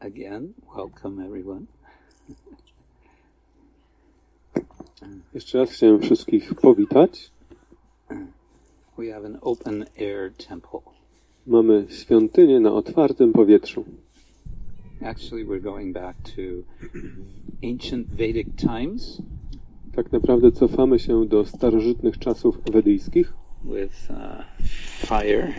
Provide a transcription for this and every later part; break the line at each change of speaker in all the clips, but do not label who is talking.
again, welcome everyone.
Jeszcze raz chciałem wszystkich powitać.
We have an open air temple.
Mamy świątynię na otwartym powietrzu.
Actually, we're going back to ancient Vedic times
Tak naprawdę cofamy się do starożytnych czasów wedyjskich
with uh, fire.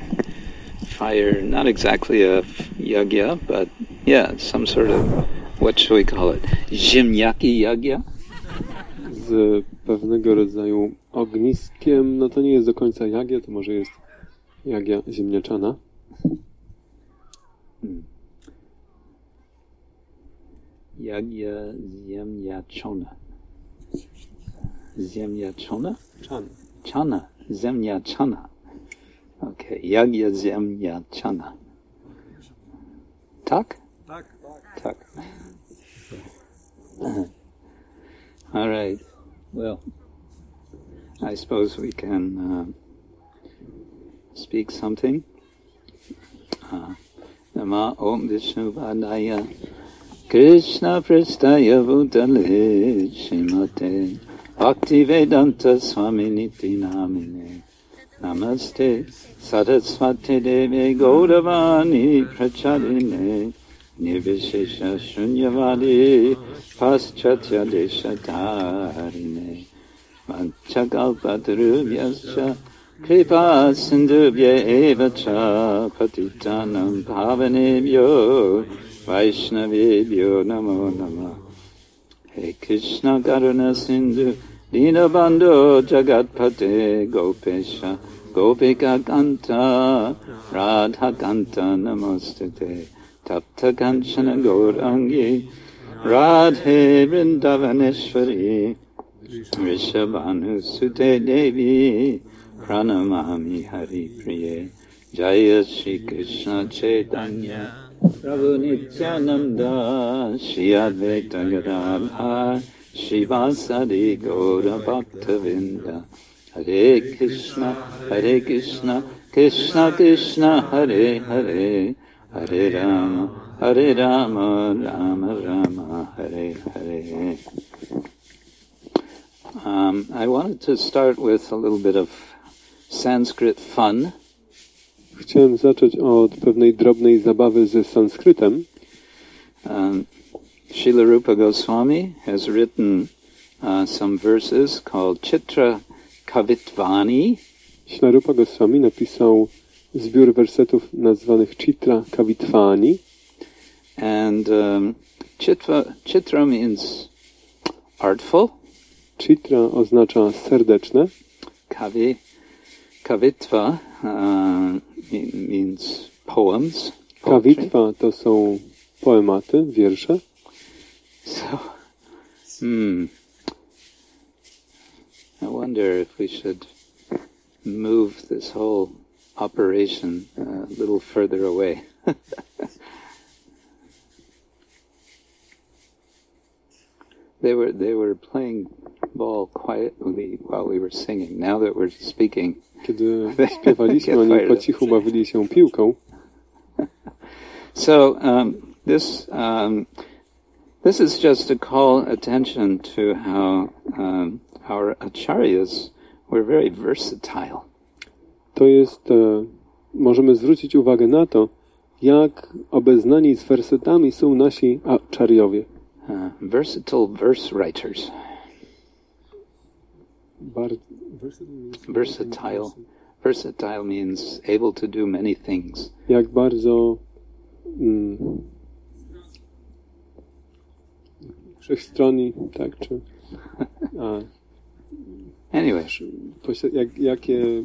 Fire, not exactly a yagya, but yeah, some sort of, what shall we call it? Jimyaki yagya?
z pewnego rodzaju ogniskiem. No to nie jest do końca jagia, to może jest jagia ziemniaczana.
Yagya Zemyachona. Zemyachona?
Czan.
Chana. Zemyachana. Okay, Yagya Zemyachana. Tak?
Tak.
Tak. All right. Well, I suppose we can uh, speak something. Uh, Nama Om Vishnu Padaya Krishna Prestaya Bhutale Shimate Bhakti Vedanta Swami Niti Namine Namaste. Saraswati Devi Gauravani Pracharine Nirvishesha Shunyavadi Paschatya Deshatarine Vanchakalpatarubhyascha Kripa Sindhubhya Eva Cha Patitanam Bhavanebhyo Vaishnavebhyo Namo Namah Hey Krishna Karuna Sindhu Tapta Kanchana Gaurangi Radhe Vrindavaneshwari Rishabhanu Sute Devi Pranamami Hari Priye Jaya Shri Krishna Chaitanya Prabhu Nityananda Shri Advaita Gadadhar Shivasadi Gaura Bhaktavinda Hare Krishna Hare Krishna Krishna Krishna Hare Hare Hare Rama Hare Rama Rama Rama Hare Hare um, I wanted to start with a little bit of Sanskrit fun.
Chciałem zacząć od pewnej drobnej zabawy ze sanskrytem.
Um, Srila Rupa Goswami has written uh, some verses called Chitra Kavitvani,
Ślarupa Goswami napisał zbiór wersetów nazwanych Chitra Kavitvani.
and um, Chitra, Chitra means artful,
Chitra oznacza serdeczne,
Kavi, Kavitva uh, me- means poems. poetry.
Kawitwa to są poematy, wiersze.
So, hmm. I wonder if we should move this whole operation a little further away. they were they were playing ball quietly while we were singing. Now that we're speaking,
Kiedy śpiewaliśmy, oni po cichu bawili się piłką.
So um, this um, this is just to call attention to how um, our acharyas were very versatile.
To jest, e, możemy zwrócić uwagę na to, jak obeznani z wersetami są nasi aczariowie.
Uh, versatile verse writers.
Bardzo,
Versatile. Versatile means able to do many things.
Jak bardzo mm, wszechstronni, tak, czy a,
Anyway,
jak, jakie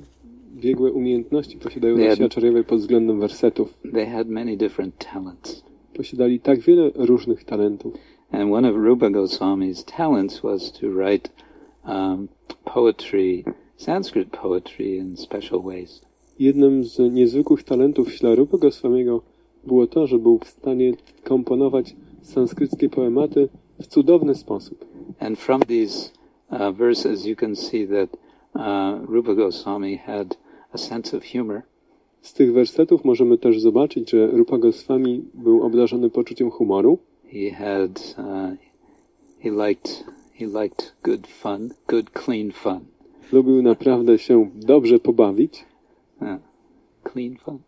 biegłe umiejętności posiadają nasi aczariowie pod względem wersetów.
they had many different talents.
Posiadali tak wiele różnych talentów.
And one of Rupa Goswami's talents was to write um, poetry, Sanskrit poetry in special ways.
Jednym z niezwykłych talentów Ślarupy Goswamiego było to, że był w stanie komponować sanskryckie poematy w cudowny sposób.
And from these uh, verses, you can see that uh, Rupa Goswami had a sense of humor.
Z tych wersetów możemy też zobaczyć, że Rupa Goswami był obdarzony poczuciem humoru.
He had uh, he liked he liked good fun, good clean fun.
Lubił naprawdę się dobrze pobawić.
Uh, clean fun.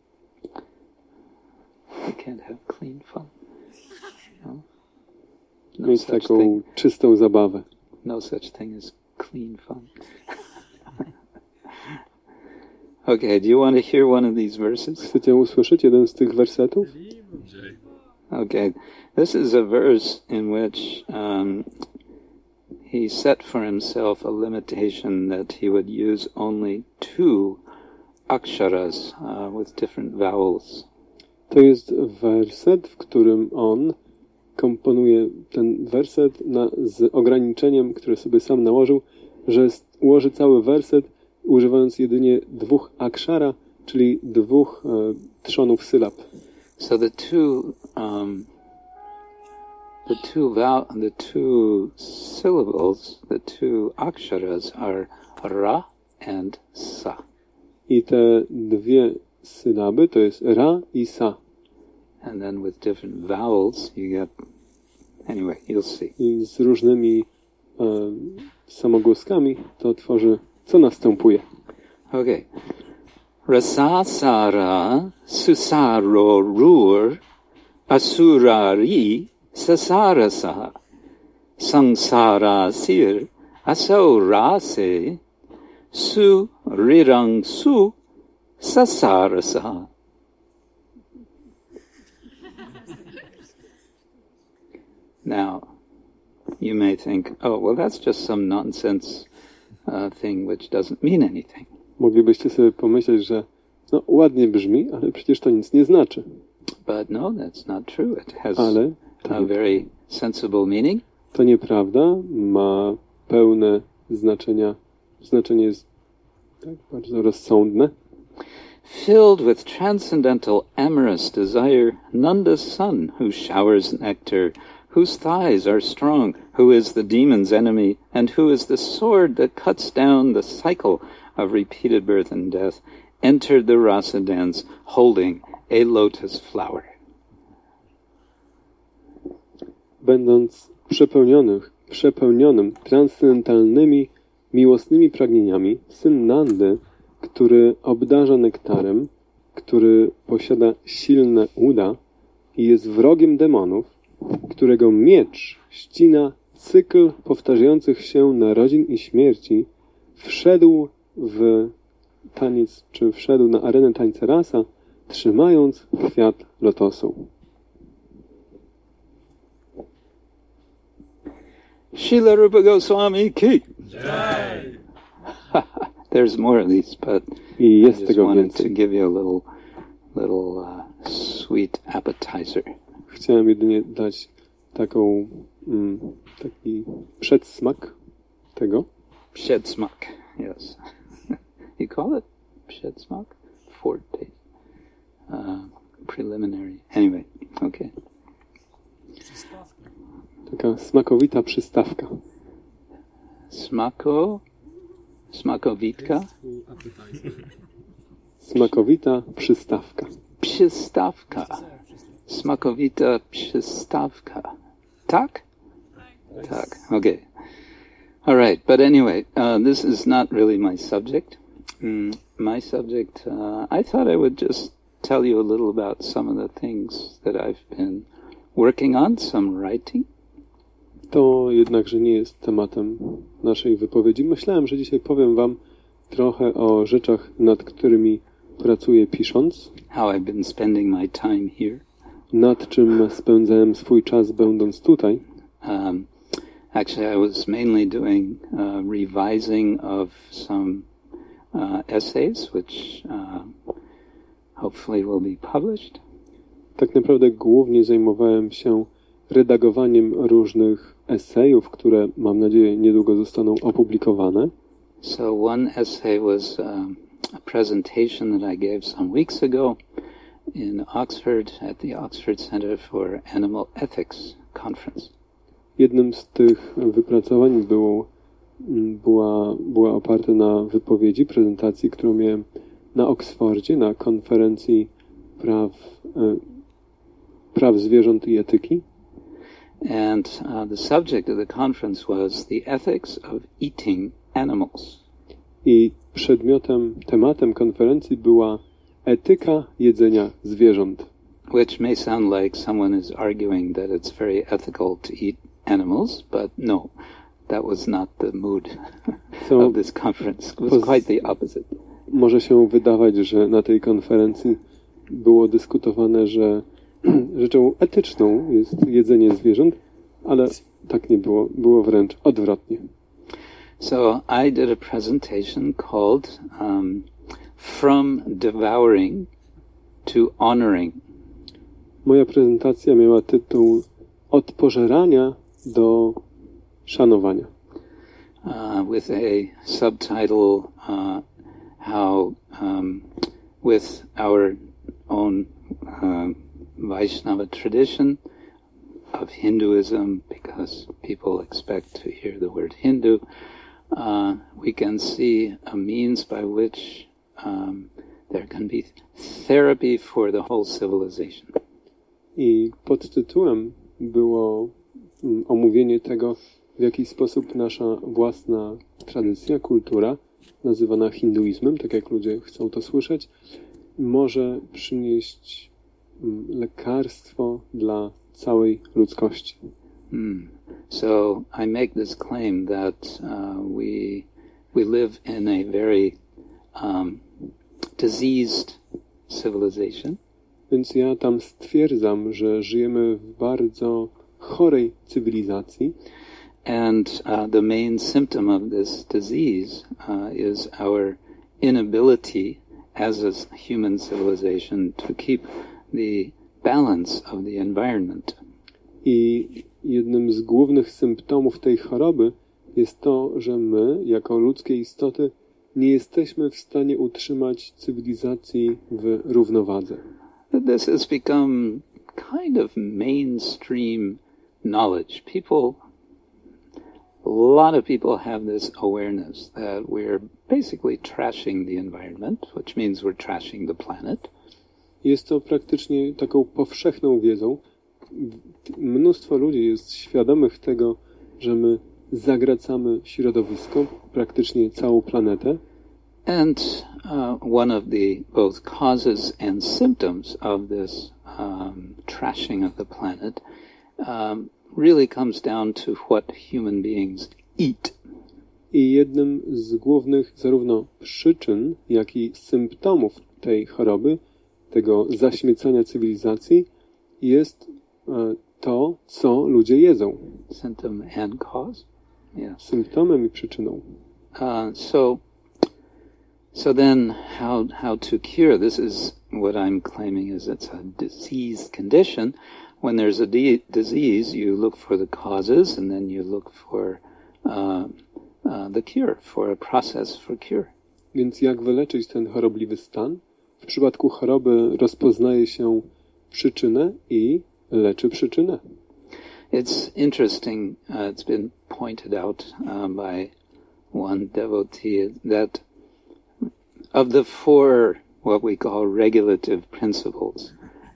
You can't have clean fun. No,
Mieć
such
taką
thing.
czystą zabawę.
No such thing as clean fun. okay, do you want to hear one of these verses?
Chcecie usłyszeć jeden z tych wersetów?
Okay, this is a verse in which um, he set for himself a limitation that he would use only two aksharas uh, with different vowels.
To jest werset, w którym on komponuje ten werset na, z ograniczeniem, które sobie sam nałożył, że ułoży cały werset używając jedynie dwóch akshara, czyli dwóch e, trzonów sylab.
So the two um, the two vowel the two syllables, the two aksharas are ra and sa.
I te dwie sylaby to jest ra i sa.
And then with different vowels you get anyway, you'll see.
I z różnymi e, samogłoskami to tworzy, co następuje.
Okay. Rasasara susaro rur asurari sasarasa sangsara sir aso rase su rirang su sasarasa. Now, you may think, oh, well, that's just some nonsense uh, thing which doesn't mean anything.
Moglibyście sobie pomyśleć, że no ładnie brzmi, ale przecież to nic nie znaczy.
But no, that's not true. It has
Ale
a
to,
very sensible meaning.
to nieprawda, ma pełne znaczenia. Znaczenie jest tak bardzo rozsądne.
Filled with transcendental amorous desire, Nanda's son, who showers nectar, whose thighs are strong, who is the demon's enemy, and who is the sword that cuts down the cycle of repeated birth and death, entered the rasa dance holding a lotus flower.
Będąc przepełnionych, przepełnionym transcendentalnymi, miłosnymi pragnieniami, syn Nandy, który obdarza nektarem, który posiada silne uda i jest wrogiem demonów, którego miecz ścina cykl powtarzających się narodzin i śmierci, wszedł w taniec, czy wszedł na arenę tańca rasa, trzymając kwiat lotosu.
Srila Rupa Goswami ki. There's more of these, but
I
just wanted to give you a little, little uh, sweet appetizer.
Chciałem jedynie dać taką, mm, taki przedsmak tego.
Smock, yes. you call it smock? Forte. Uh, preliminary. Anyway, okay.
Taka smakowita przystawka.
Smako, smakowitka,
Smakowita przystawka.
przystawka. Smakowita przystawka. Tak? Tak, okay. All right, but anyway, uh, this is not really my subject. Mm, my subject, uh, I thought I would just tell you a little about some of the things that I've been working on, some writing.
To jednakże nie jest tematem naszej wypowiedzi. Myślałem, że dzisiaj powiem Wam trochę o rzeczach, nad którymi pracuję pisząc,
how I've been spending my time here.
Nad czym spędzałem swój czas będąc tutaj.
Um, actually, I was mainly doing uh, revising of some uh, essays, which uh, hopefully will be published.
Tak naprawdę głównie zajmowałem się redagowaniem różnych esejów, które mam nadzieję niedługo zostaną opublikowane.
So, one essay was um, a presentation that I gave some weeks ago in Oxford at the Oxford Center for Animal Ethics Conference.
Jednym z tych wypracowań było, mm, była, była oparte na wypowiedzi, prezentacji, którą miałem na Oksfordzie, na konferencji praw, e, praw zwierząt i etyki.
And uh, the subject of the conference was the ethics of eating animals.
I przedmiotem, tematem konferencji była etyka jedzenia zwierząt.
Which may sound like someone is arguing that it's very ethical to eat animals, but no, that was not the mood
So,
of this conference. It was quite the opposite.
Może się wydawać, że na tej konferencji było dyskutowane, że rzeczą etyczną jest jedzenie zwierząt, ale tak nie było. Było wręcz odwrotnie.
So I did a presentation called um, From Devouring to Honoring.
Moja prezentacja miała tytuł Od pożerania do szanowania.
Uh, with a subtitle uh, How, um, with our own uh, Vaishnava tradition of Hinduism, because people expect to hear the word Hindu, uh, we can see a means by which um, there can be therapy for the whole civilization.
I pod tytułem było mm, omówienie tego, w jaki sposób nasza własna tradycja, kultura, nazywana hinduizmem, tak jak ludzie chcą to słyszeć, może przynieść mm, lekarstwo dla całej ludzkości.
Hmm. So I make this claim that uh, we we live in a very um, diseased civilization,
Więc ja tam stwierdzam, że żyjemy w bardzo chorej cywilizacji
and uh, the main symptom of this disease uh, is our inability as a human civilization to keep the balance of the environment.
i jednym z głównych symptomów tej choroby jest to, że my, jako ludzkie istoty, nie jesteśmy w stanie utrzymać cywilizacji w równowadze.
This has become kind of mainstream knowledge. People, a lot of people have this awareness that we're basically trashing the environment, which means we're trashing the planet.
Jest to praktycznie taką powszechną wiedzą. Mnóstwo ludzi jest świadomych tego, że my zagracamy środowisko, praktycznie całą planetę.
And uh, one of the both causes and symptoms of this um, trashing of the planet um, really comes down to what human beings eat.
I jednym z głównych zarówno przyczyn, jak i symptomów tej choroby, tego zaśmiecania cywilizacji, jest e, to, co ludzie jedzą.
Symptom and cause.
Symptomem i przyczyną.
Uh, so, so then, how how to cure? This is what I'm claiming is it's a diseased condition. When there's a di- disease, you look for the causes, and then you look for uh, uh, the cure, for a process for cure.
Więc jak wyleczyć ten chorobliwy stan? W przypadku choroby rozpoznaje się przyczynę i leczy przyczynę.
It's interesting. Uh, it's been pointed out uh, by one devotee that of the four what we call regulative principles,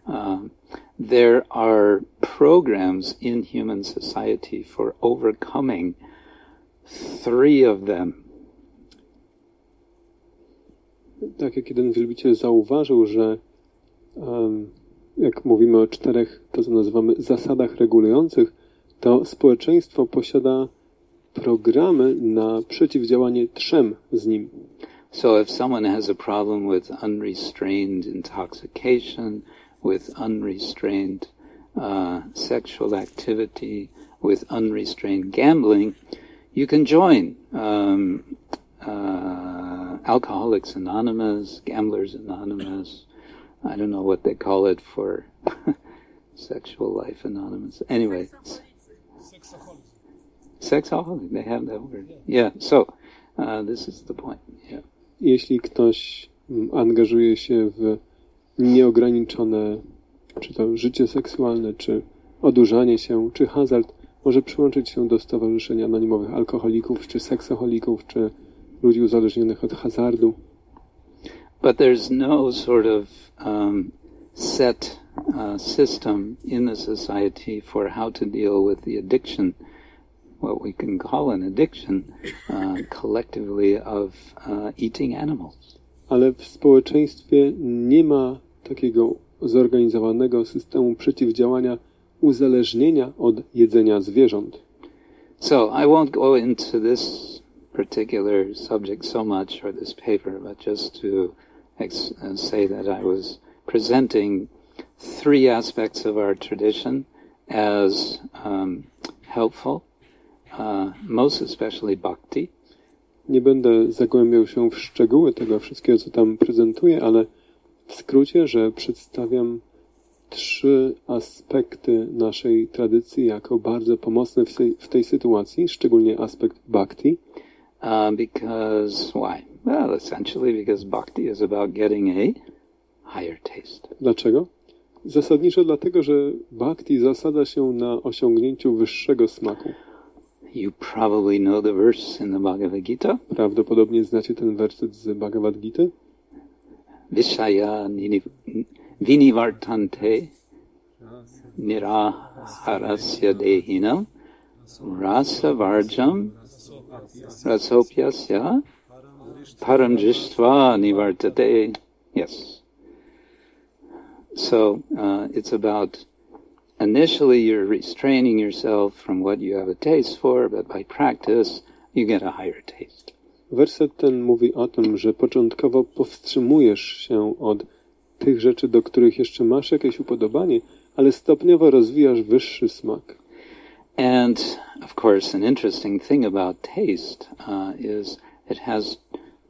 um, there are programs in human society for overcoming three of them.
Tak jak jeden wielbiciel zauważył, że em, jak mówimy o czterech, to co nazywamy zasadach regulujących, to społeczeństwo posiada programy na przeciwdziałanie trzem z nim.
So if someone has a problem with unrestrained intoxication, with unrestrained uh, sexual activity, with unrestrained gambling, you can join um, uh, Alcoholics Anonymous, Gamblers Anonymous. I don't know what they call it for Sexual Life Anonymous. Anyway, sexaholic. They have that word. Yeah. So uh, this is the point. Yeah.
Jeśli ktoś angażuje się w nieograniczone, czy to życie seksualne, czy odurzanie się, czy hazard, może przyłączyć się do Stowarzyszenia Anonimowych Alkoholików, czy Seksoholików, czy ludzi uzależnionych od hazardu.
But there's no sort of um, set uh, system in the society for how to deal with the addiction, what we can call an addiction, uh, collectively of uh, eating animals.
Ale w społeczeństwie nie ma takiego zorganizowanego systemu przeciwdziałania uzależnienia od jedzenia zwierząt.
So I won't go into this particular subject so much or this paper, but just to uh, say that I was presenting three aspects of our tradition as um, helpful, uh, most especially bhakti.
Nie będę zagłębiał się w szczegóły tego wszystkiego, co tam prezentuję, ale w skrócie, że przedstawiam trzy aspekty naszej tradycji jako bardzo pomocne w tej, w tej sytuacji, szczególnie aspekt bhakti.
Uh, because why? Well, essentially because bhakti is about getting a higher taste.
Dlaczego? Zasadniczo dlatego, że bhakti zasada się na osiągnięciu wyższego smaku.
You probably know the verse in the Bhagavad Gita.
Prawdopodobnie znacie ten werset z Bhagavad Gita.
Vishaya vinivartante niraharasya dehinam rasa varjam rasopyasya param drishtva nivartate. Yes. So uh, it's about initially you're restraining yourself from what you have a taste for, but by practice you get a higher taste.
Werset ten mówi o tym, że początkowo powstrzymujesz się od tych rzeczy, do których jeszcze masz jakieś upodobanie, ale stopniowo rozwijasz wyższy smak.
And of course, an interesting thing about taste uh, is it has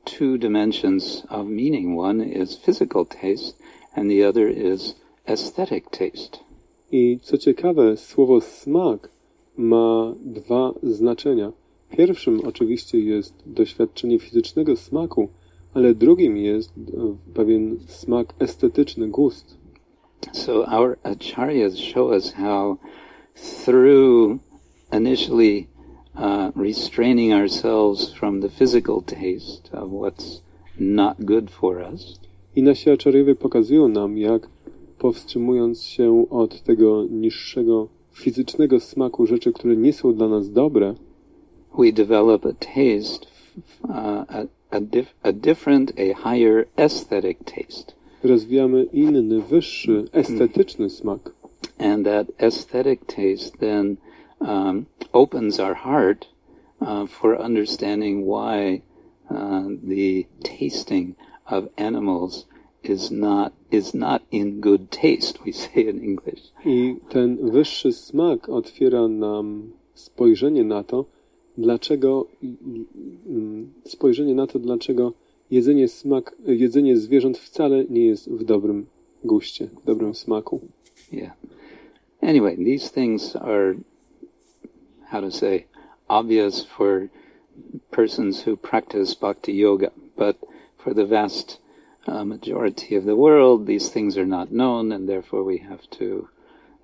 two dimensions of meaning. One is physical taste, and the other is aesthetic taste.
I co ciekawe, słowo smak ma dwa znaczenia. Pierwszym oczywiście jest doświadczenie fizycznego smaku, ale drugim jest e, pewien smak estetyczny, gust.
So our acharyas show us how, through initially uh, restraining ourselves from the physical taste of what's not good for us,
I nasi aczariowie pokazują nam, jak powstrzymując się od tego niższego fizycznego smaku rzeczy, które nie są dla nas dobre,
we develop a taste, uh, a, a, dif- a different, a higher aesthetic taste.
rozwijamy inny, wyższy, estetyczny smak.
And that aesthetic taste then um, opens our heart uh, for understanding why uh, the tasting of animals is not is not in good taste. We say in English.
I ten wyższy smak otwiera nam spojrzenie na to, dlaczego mm, spojrzenie na to, dlaczego jedzenie, smak, jedzenie zwierząt wcale nie jest w dobrym guście, w dobrym smaku.
Yeah. Anyway, these things are how to say obvious for persons who practice bhakti yoga, but for the vast uh, majority of the world, these things are not known, and therefore we have to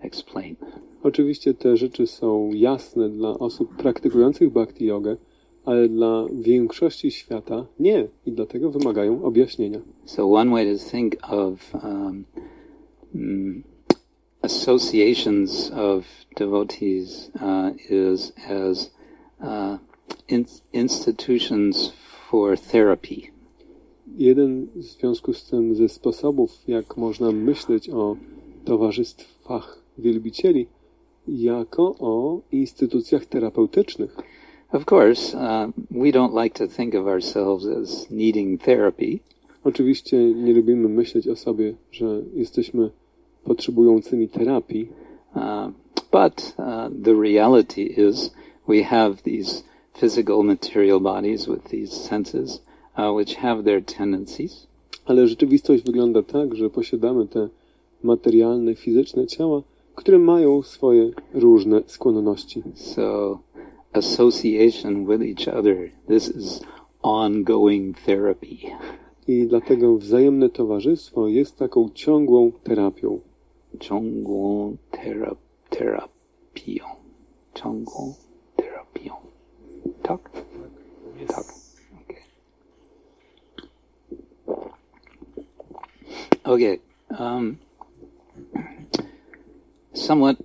explain.
Oczywiście te rzeczy są jasne dla osób praktykujących bhakti jogę, ale dla większości świata nie i dlatego wymagają objaśnienia.
So one way to think of um, mm, associations of devotees uh, is as uh, in- institutions for therapy.
Jeden w związku z tym ze sposobów, jak można myśleć o towarzystwach wielbicieli, jako o instytucjach terapeutycznych.
Of course, uh, we don't like to think of ourselves as needing therapy,
Oczywiście nie lubimy myśleć o sobie, że jesteśmy potrzebującymi terapii,
uh, but uh, the reality is we have these physical material bodies with these senses, which have their tendencies.
ale rzeczywistość wygląda tak, że posiadamy te materialne, fizyczne ciała, które mają swoje różne skłonności.
So, association with each other, this is ongoing therapy.
I dlatego wzajemne towarzystwo jest taką ciągłą terapią.
Chongguo thera- terapią. Chongguo terapią. Tak? Tak. Okay. Um, somewhat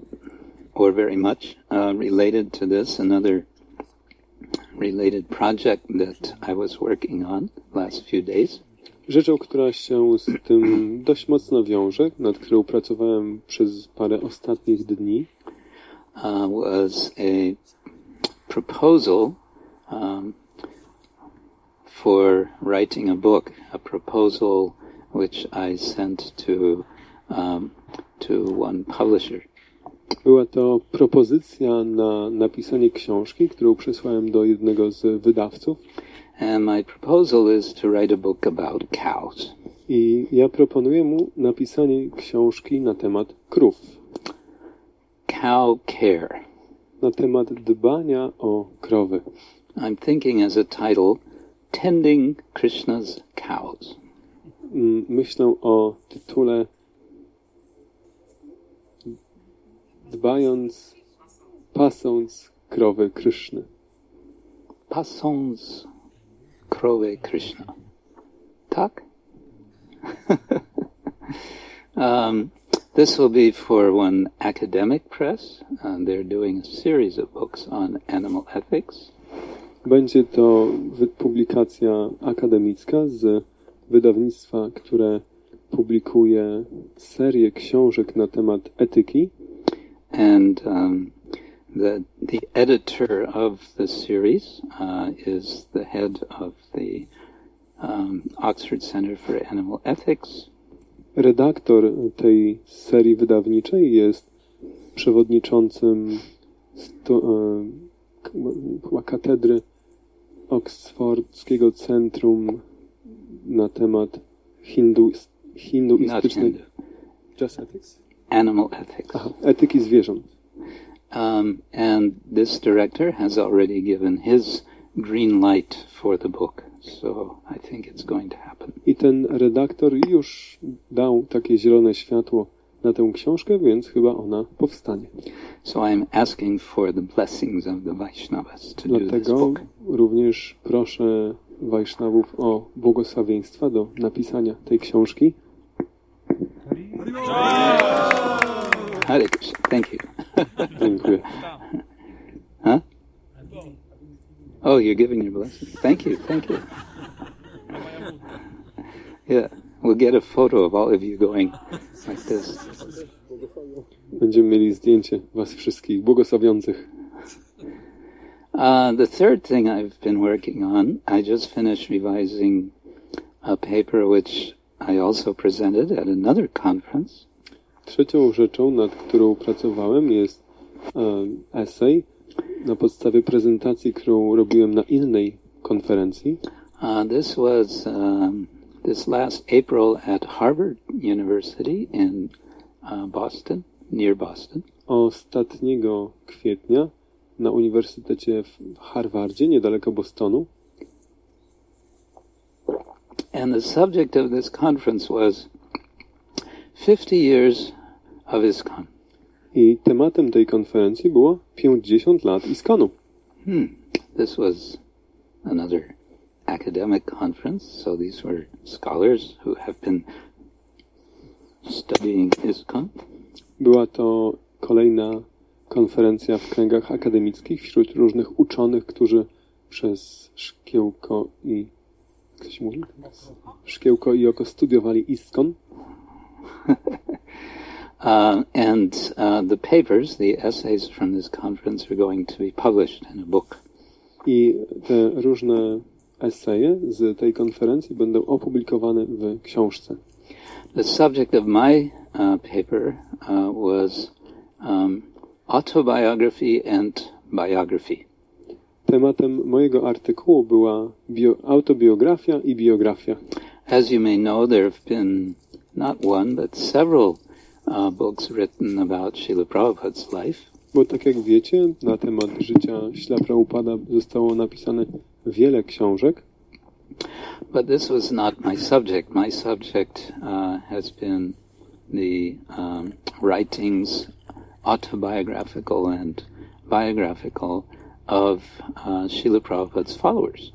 or very much uh, related to this, another related project that I was working on last few days
Rzeczą, która się z tym dość mocno wiąże, nad którą pracowałem przez parę ostatnich dni,
uh, was a proposal um, for writing a book, a proposal which I sent to um, to one publisher.
była to propozycja na napisanie książki, którą przesłałem do jednego z wydawców.
And my proposal is to write a book about cows.
I ja proponuję mu napisanie książki na temat krów,
Cow care.
na temat dbania o krowy.
I'm thinking as a title, Tending Krishna's Cows.
Mm, Myślę o tytule Dbając, pasąc krowy Kryszny.
Pasons Krove Krishna. Tak? um, this will be for one academic press. Uh, they're doing a series of books on animal ethics.
Będzie to publikacja akademicka z wydawnictwa, które publikuje serię książek na temat etyki.
And um, the, the editor of the series uh, is the head of the um, Oxford Center for Animal Ethics.
Redaktor tej serii wydawniczej jest przewodniczącym sto, chyba katedry Oksfordzkiego Centrum na temat hindu, hinduistycznej
Hindu.
Just ethics?
Animal ethics.
Aha, etyki zwierząt.
Um, and this director has already given his green light for the book, so I think it's going to happen.
I ten redaktor już dał takie zielone światło na tę książkę, więc chyba ona powstanie.
So I'm asking for the blessings of the Vaishnavas to do this
Dlatego
book.
również proszę Wajsznawów o błogosławieństwa do napisania tej książki.
Hare Krishna. Thank you.
Dziękuję.
Huh? Oh, you're giving your blessing. Thank you. Thank you. Yeah, we'll get a photo of all of you going like this.
Będziemy mieli zdjęcie Was wszystkich błogosławiących.
Uh, the third thing I've been working on, I just finished revising a paper which I also presented at another conference.
Trzecią rzeczą, nad którą pracowałem, jest e, esej na podstawie prezentacji, którą robiłem na innej konferencji.
Uh, this was um, this last April at Harvard University in uh, Boston, near Boston.
Ostatniego kwietnia na Uniwersytecie w Harvardzie, niedaleko Bostonu.
And the subject of this conference was 50 years of ISKCON.
I tematem tej konferencji było 50 lat Iskonu.
Hmm. This was another academic conference, so these were scholars who have been studying ISKCON.
Była to kolejna konferencja w kręgach akademickich wśród różnych uczonych, którzy przez szkiełko i jak to się mówi? Szkiełko i oko studiowali Iskon.
Uh, and uh, the papers, the essays from this conference, are going to be published in a book.
I te różne eseje z tej konferencji będą opublikowane w książce.
The subject of my uh, paper uh, was um, autobiography and biography.
Tematem mojego artykułu była bio, autobiografia i biografia.
As you may know, there have been not one, but several uh, books written about Srila Prabhupada's life.
Bo tak jak wiecie, na temat życia Śla Prabhupada zostało napisane wiele książek,
But this was not my subject. My subject uh, has been the um, writings, autobiographical and biographical, of uh, Srila Prabhupada's followers.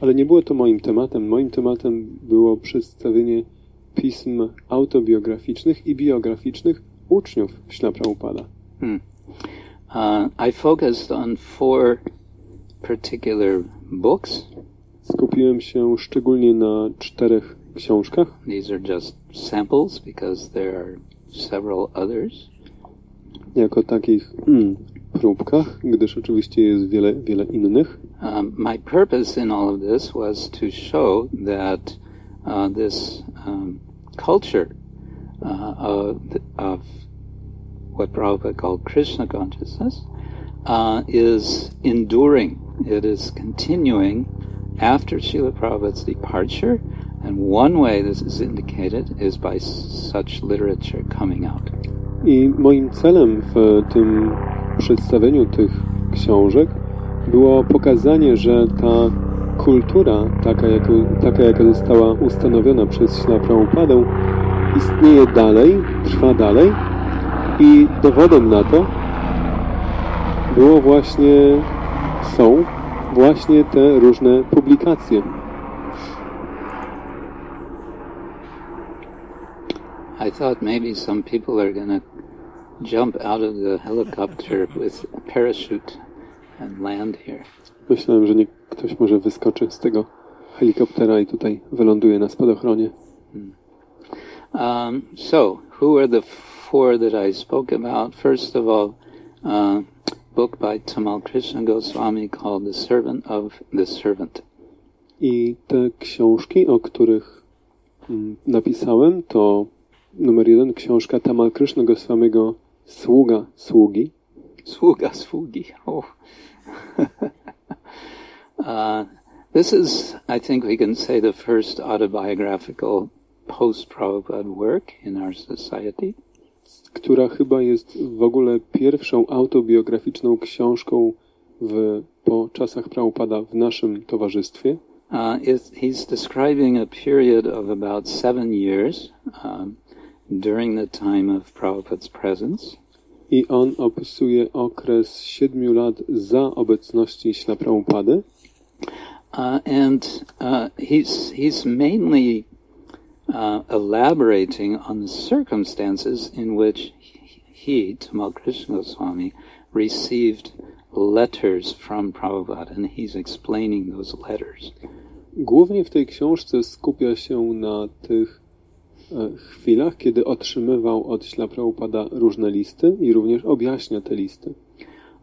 ale nie było to moim tematem. Moim tematem było przedstawienie pism autobiograficznych i biograficznych uczniów Śla Prabhupada.
Hmm. Uh, I focused on four particular books.
Skupiłem się szczególnie na czterech książkach.
These are just samples because there are several others.
Jako takich mm, próbkach, gdyż oczywiście jest wiele, wiele innych.
Um, my purpose in all of this was to show that uh, this um, culture uh, of, of what Prabhupada called Krishna consciousness uh, is enduring. It is continuing after Srila Prabhupada's departure, and one way this is indicated is by such literature coming out.
I moim celem w tym przedstawieniu tych książek było pokazanie, że ta kultura, taka, jako, taka jaka została ustanowiona przez Śla Prabhupadę, istnieje dalej, trwa dalej i dowodem na to było właśnie, są właśnie te różne publikacje.
I thought maybe some people are going to jump out of the helicopter with a parachute and land here.
Myślałem, że nie, ktoś może wyskoczy z tego helikoptera i tutaj wyląduje na spadochronie.
Um, so, who are the four that I spoke about? First of all, uh, book by Tamal Krishna Goswami called The Servant of the Servant.
I te książki, o których mm, napisałem, to numer jeden książka Tamal Krishna Goswamiego Sługa Sługi.
Sługa Sługi. Oh. uh, this is, I think we can say, the first autobiographical post-Prabhupada work in our society.
która chyba jest w ogóle pierwszą autobiograficzną książką w, po czasach Prabhupada w naszym towarzystwie.
Uh, he's describing a period of about seven years um, during the time of Prabhupada's presence.
I on opisuje okres siedmiu lat za obecności Śla Prabhupady.
Uh, and uh, he's, he's mainly uh, elaborating on the circumstances in which he, Tamal Krishna Goswami, received letters from Prabhupada, and he's explaining those letters.
Głównie w tej książce skupia się na tych chwilach, kiedy otrzymywał od Śla Prabhupada różne listy i również objaśnia te listy.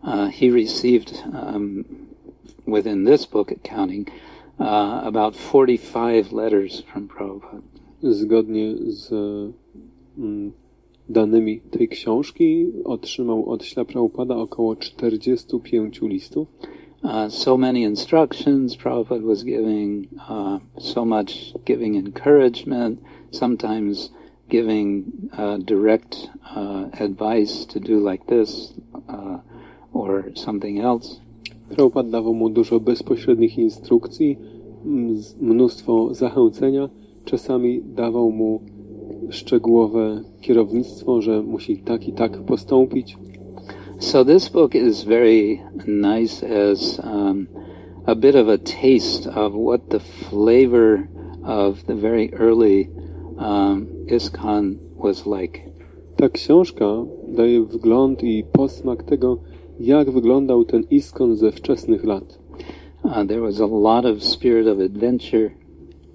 Uh, he received, um, within this book accounting, uh, about 45 letters from Prabhupada.
Zgodnie z mm, danymi tej książki otrzymał od Śla Prabhupada około 45 listów.
Uh, so many instructions Prabhupada was giving, uh, so much giving encouragement, sometimes giving uh, direct uh, advice to do like this uh, or something else.
Prabhupada dawał mu dużo bezpośrednich instrukcji, mnóstwo zachęcenia. Czasami dawał mu szczegółowe kierownictwo, że musi tak i tak postąpić.
So this book is very nice as um, a bit of a taste of what the flavor of the very early um, ISKCON was like.
Ta książka daje wgląd i posmak tego, jak wyglądał ten iskon ze wczesnych lat.
Uh, there was a lot of spirit of adventure.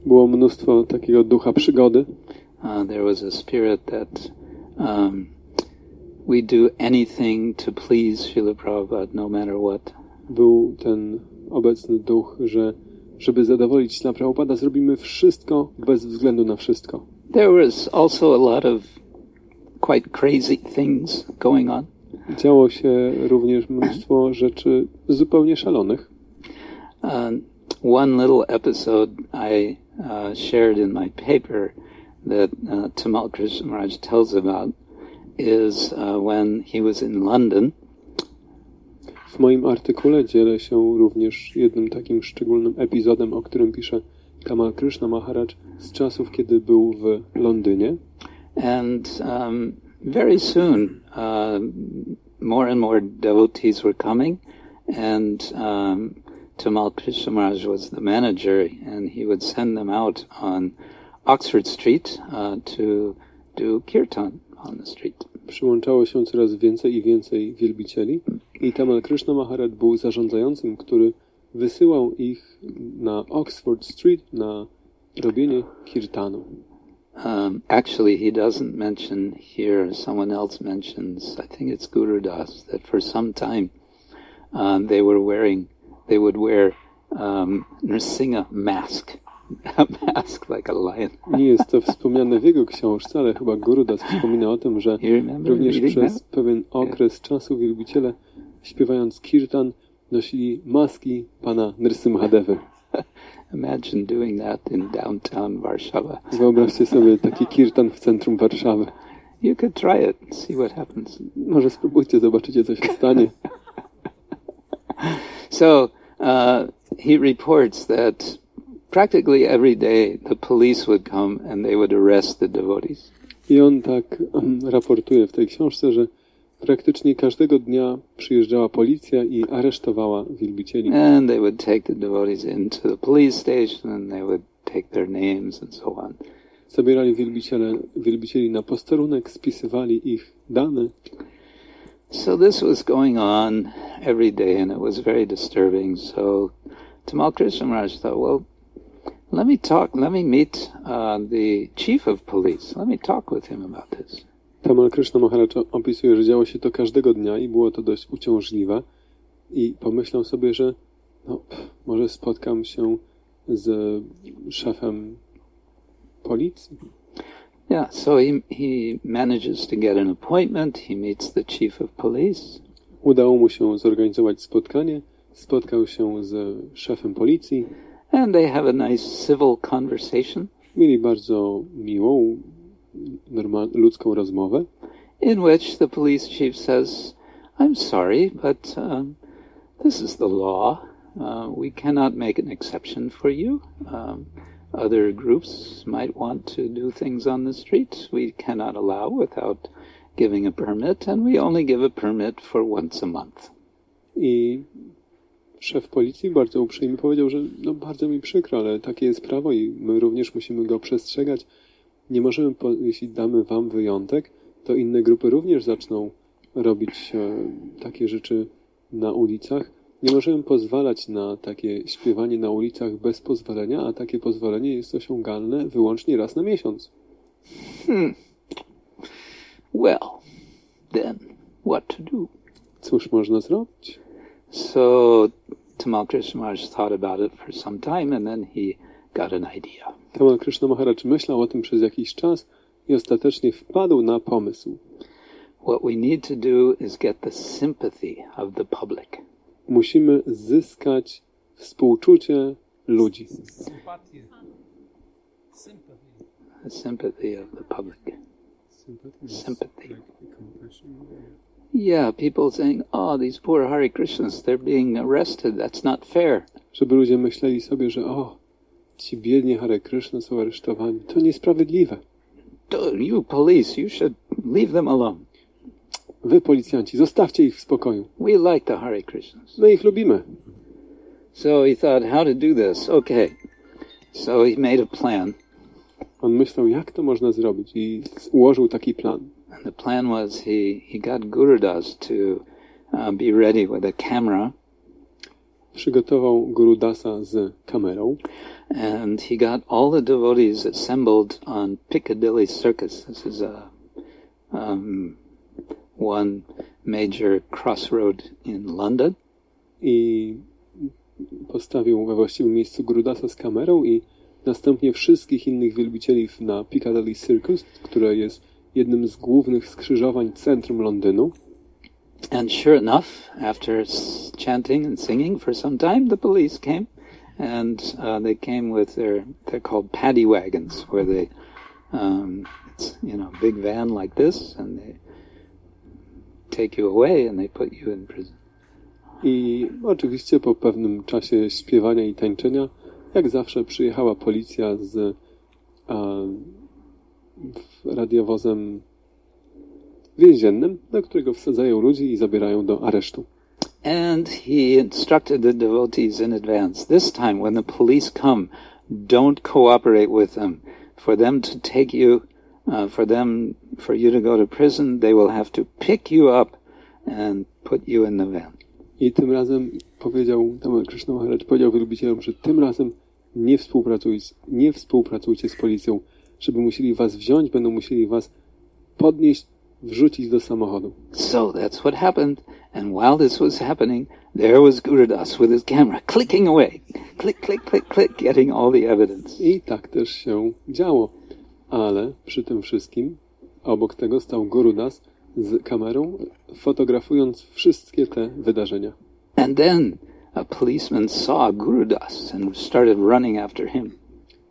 Było mnóstwo takiego ducha przygody.
Uh, there was a spirit that um, we do anything to please Srila Prabhupada, no matter what.
Był ten obecny duch, że żeby zadowolić na Prabhupada, zrobimy wszystko bez względu na wszystko.
There was also a lot of quite crazy things going on.
Działo się również mnóstwo rzeczy zupełnie szalonych.
Uh, one little episode I uh, shared in my paper that uh, Tamal Krishnaraj tells about is uh, when he was in London
W moim artykule dzielę się również jednym takim szczególnym epizodem, o którym pisze Kamal Krishna Maharaj z czasów, kiedy był w Londynie.
And um, very soon, uh, more and more devotees were coming, and um, Tamal was the manager, and he would send them out on Oxford Street uh, to do kirtan on the street.
Przyłączało się coraz więcej i więcej wielbicieli i Tamal Krishna Maharaj był zarządzającym, który wysyłał ich na Oxford Street na robienie kirtanu.
Um, actually, he doesn't mention here, someone else mentions, I think it's Guru Das, that for some time um, they were wearing, they would wear um, Nrsinga mask, a mask like a lion.
Nie jest to wspomniane w jego książce, ale chyba Gurudas wspomina o tym, że również przez
that?
pewien okres czasu wielbiciele śpiewając kirtan nosili maski pana Nrsimhadevy.
Imagine doing that in downtown Warsaw.
Wyobraźcie sobie taki kirtan w centrum Warszawy.
You could try it see what happens.
Może spróbujcie, zobaczycie co się stanie.
So uh, he reports that practically every day the police would come and they would arrest the devotees.
I on tak em, raportuje w tej książce, że praktycznie każdego dnia przyjeżdżała policja i aresztowała wielbicieli.
And they would take the devotees into the police station and they would take their names and so on.
Zabierali wielbiciele, wielbicieli na posterunek, spisywali ich dane.
So this was going on every day and it was very disturbing. So Tamal Krishna Maharaj thought, well, let me talk, let me meet uh, the chief of police. Let me talk with him about this.
Tamal Krishna Maharaj opisuje, że działo się to każdego dnia i było to dość uciążliwe. I pomyślał sobie, że no, może spotkam się z szefem policji.
Yeah, so he, he manages to get an appointment. He meets the chief of police.
Udało mu się zorganizować spotkanie. Spotkał się z szefem policji.
And they have a nice civil conversation
Mieli bardzo miłą, normal, ludzką rozmowę,
in which the police chief says, I'm sorry, but um, this is the law. Uh, we cannot make an exception for you. Um, other groups might want to do things on the street. We cannot allow without giving a permit, and we only give a permit for once a month.
I szef policji bardzo uprzejmie powiedział, że no bardzo mi przykro, ale takie jest prawo i my również musimy go przestrzegać. Nie możemy, jeśli damy wam wyjątek, to inne grupy również zaczną robić e, takie rzeczy na ulicach. Nie możemy pozwalać na takie śpiewanie na ulicach bez pozwolenia, a takie pozwolenie jest osiągalne wyłącznie raz na miesiąc.
Well, then, what to do?
Cóż można zrobić?
So Tamal Krishna Maharaj thought about it for some time, and then he got an idea.
Tamal Krishna Maharaj myślał o tym przez jakiś czas i ostatecznie wpadł na pomysł.
What we need to do is get the sympathy of the public.
Musimy zyskać współczucie ludzi.
Sympatię. Sympathy.
The sympathy of the public. Sympathy. Yeah, people saying, oh, these poor Hare Krishnas, they're being arrested. That's not fair.
Żeby ludzie myśleli sobie, że o, ci biedni Hare Krishna są aresztowani. To niesprawiedliwe.
You police, you should leave them alone.
Wy, policjanci, zostawcie ich w spokoju.
We like the Hare Krishnas.
My ich lubimy.
So he thought, how to do this? Okay. So he made a plan.
On myślał, jak to można zrobić i ułożył taki plan.
And the plan was he, he got Gurudas to uh, be ready with a camera
Przygotował Guru Dasa z kamerą
and he got all the devotees assembled on Piccadilly Circus. This is a um, one major crossroad in London.
i postawił we właściwym miejscu Guru Dasa z kamerą i następnie wszystkich innych wielbicieli na Piccadilly Circus, które jest jednym z głównych skrzyżowań centrum Londynu.
And sure enough, after chanting and singing for some time, the police came, and uh, they came with their they're called paddy wagons, where they um, it's you know big van like this, and they take you away and they put you in prison.
I oczywiście po pewnym czasie śpiewania i tańczenia, jak zawsze przyjechała policja z a, radiowozem więziennym, do którego wsadzają ludzi i zabierają do aresztu.
And he instructed the devotees in advance. This time, when the police come, don't cooperate with them. for them to take you, uh, for them, for you to go to prison, they will have to pick you up and put you in the van.
I tym razem powiedział, tam Krishna Maharaj powiedział wielbicielom, że tym razem nie współpracujcie, nie współpracujcie z policją, żeby musieli was wziąć, będą musieli was podnieść, wrzucić do samochodu.
So that's what happened. And while this was happening, there was Gurudas with his camera clicking away. Click, click, click, click, getting all the evidence.
I tak też się działo. Ale przy tym wszystkim obok tego stał Gurudas z kamerą, fotografując wszystkie te wydarzenia.
And then a policeman saw Gurudas and started running after him.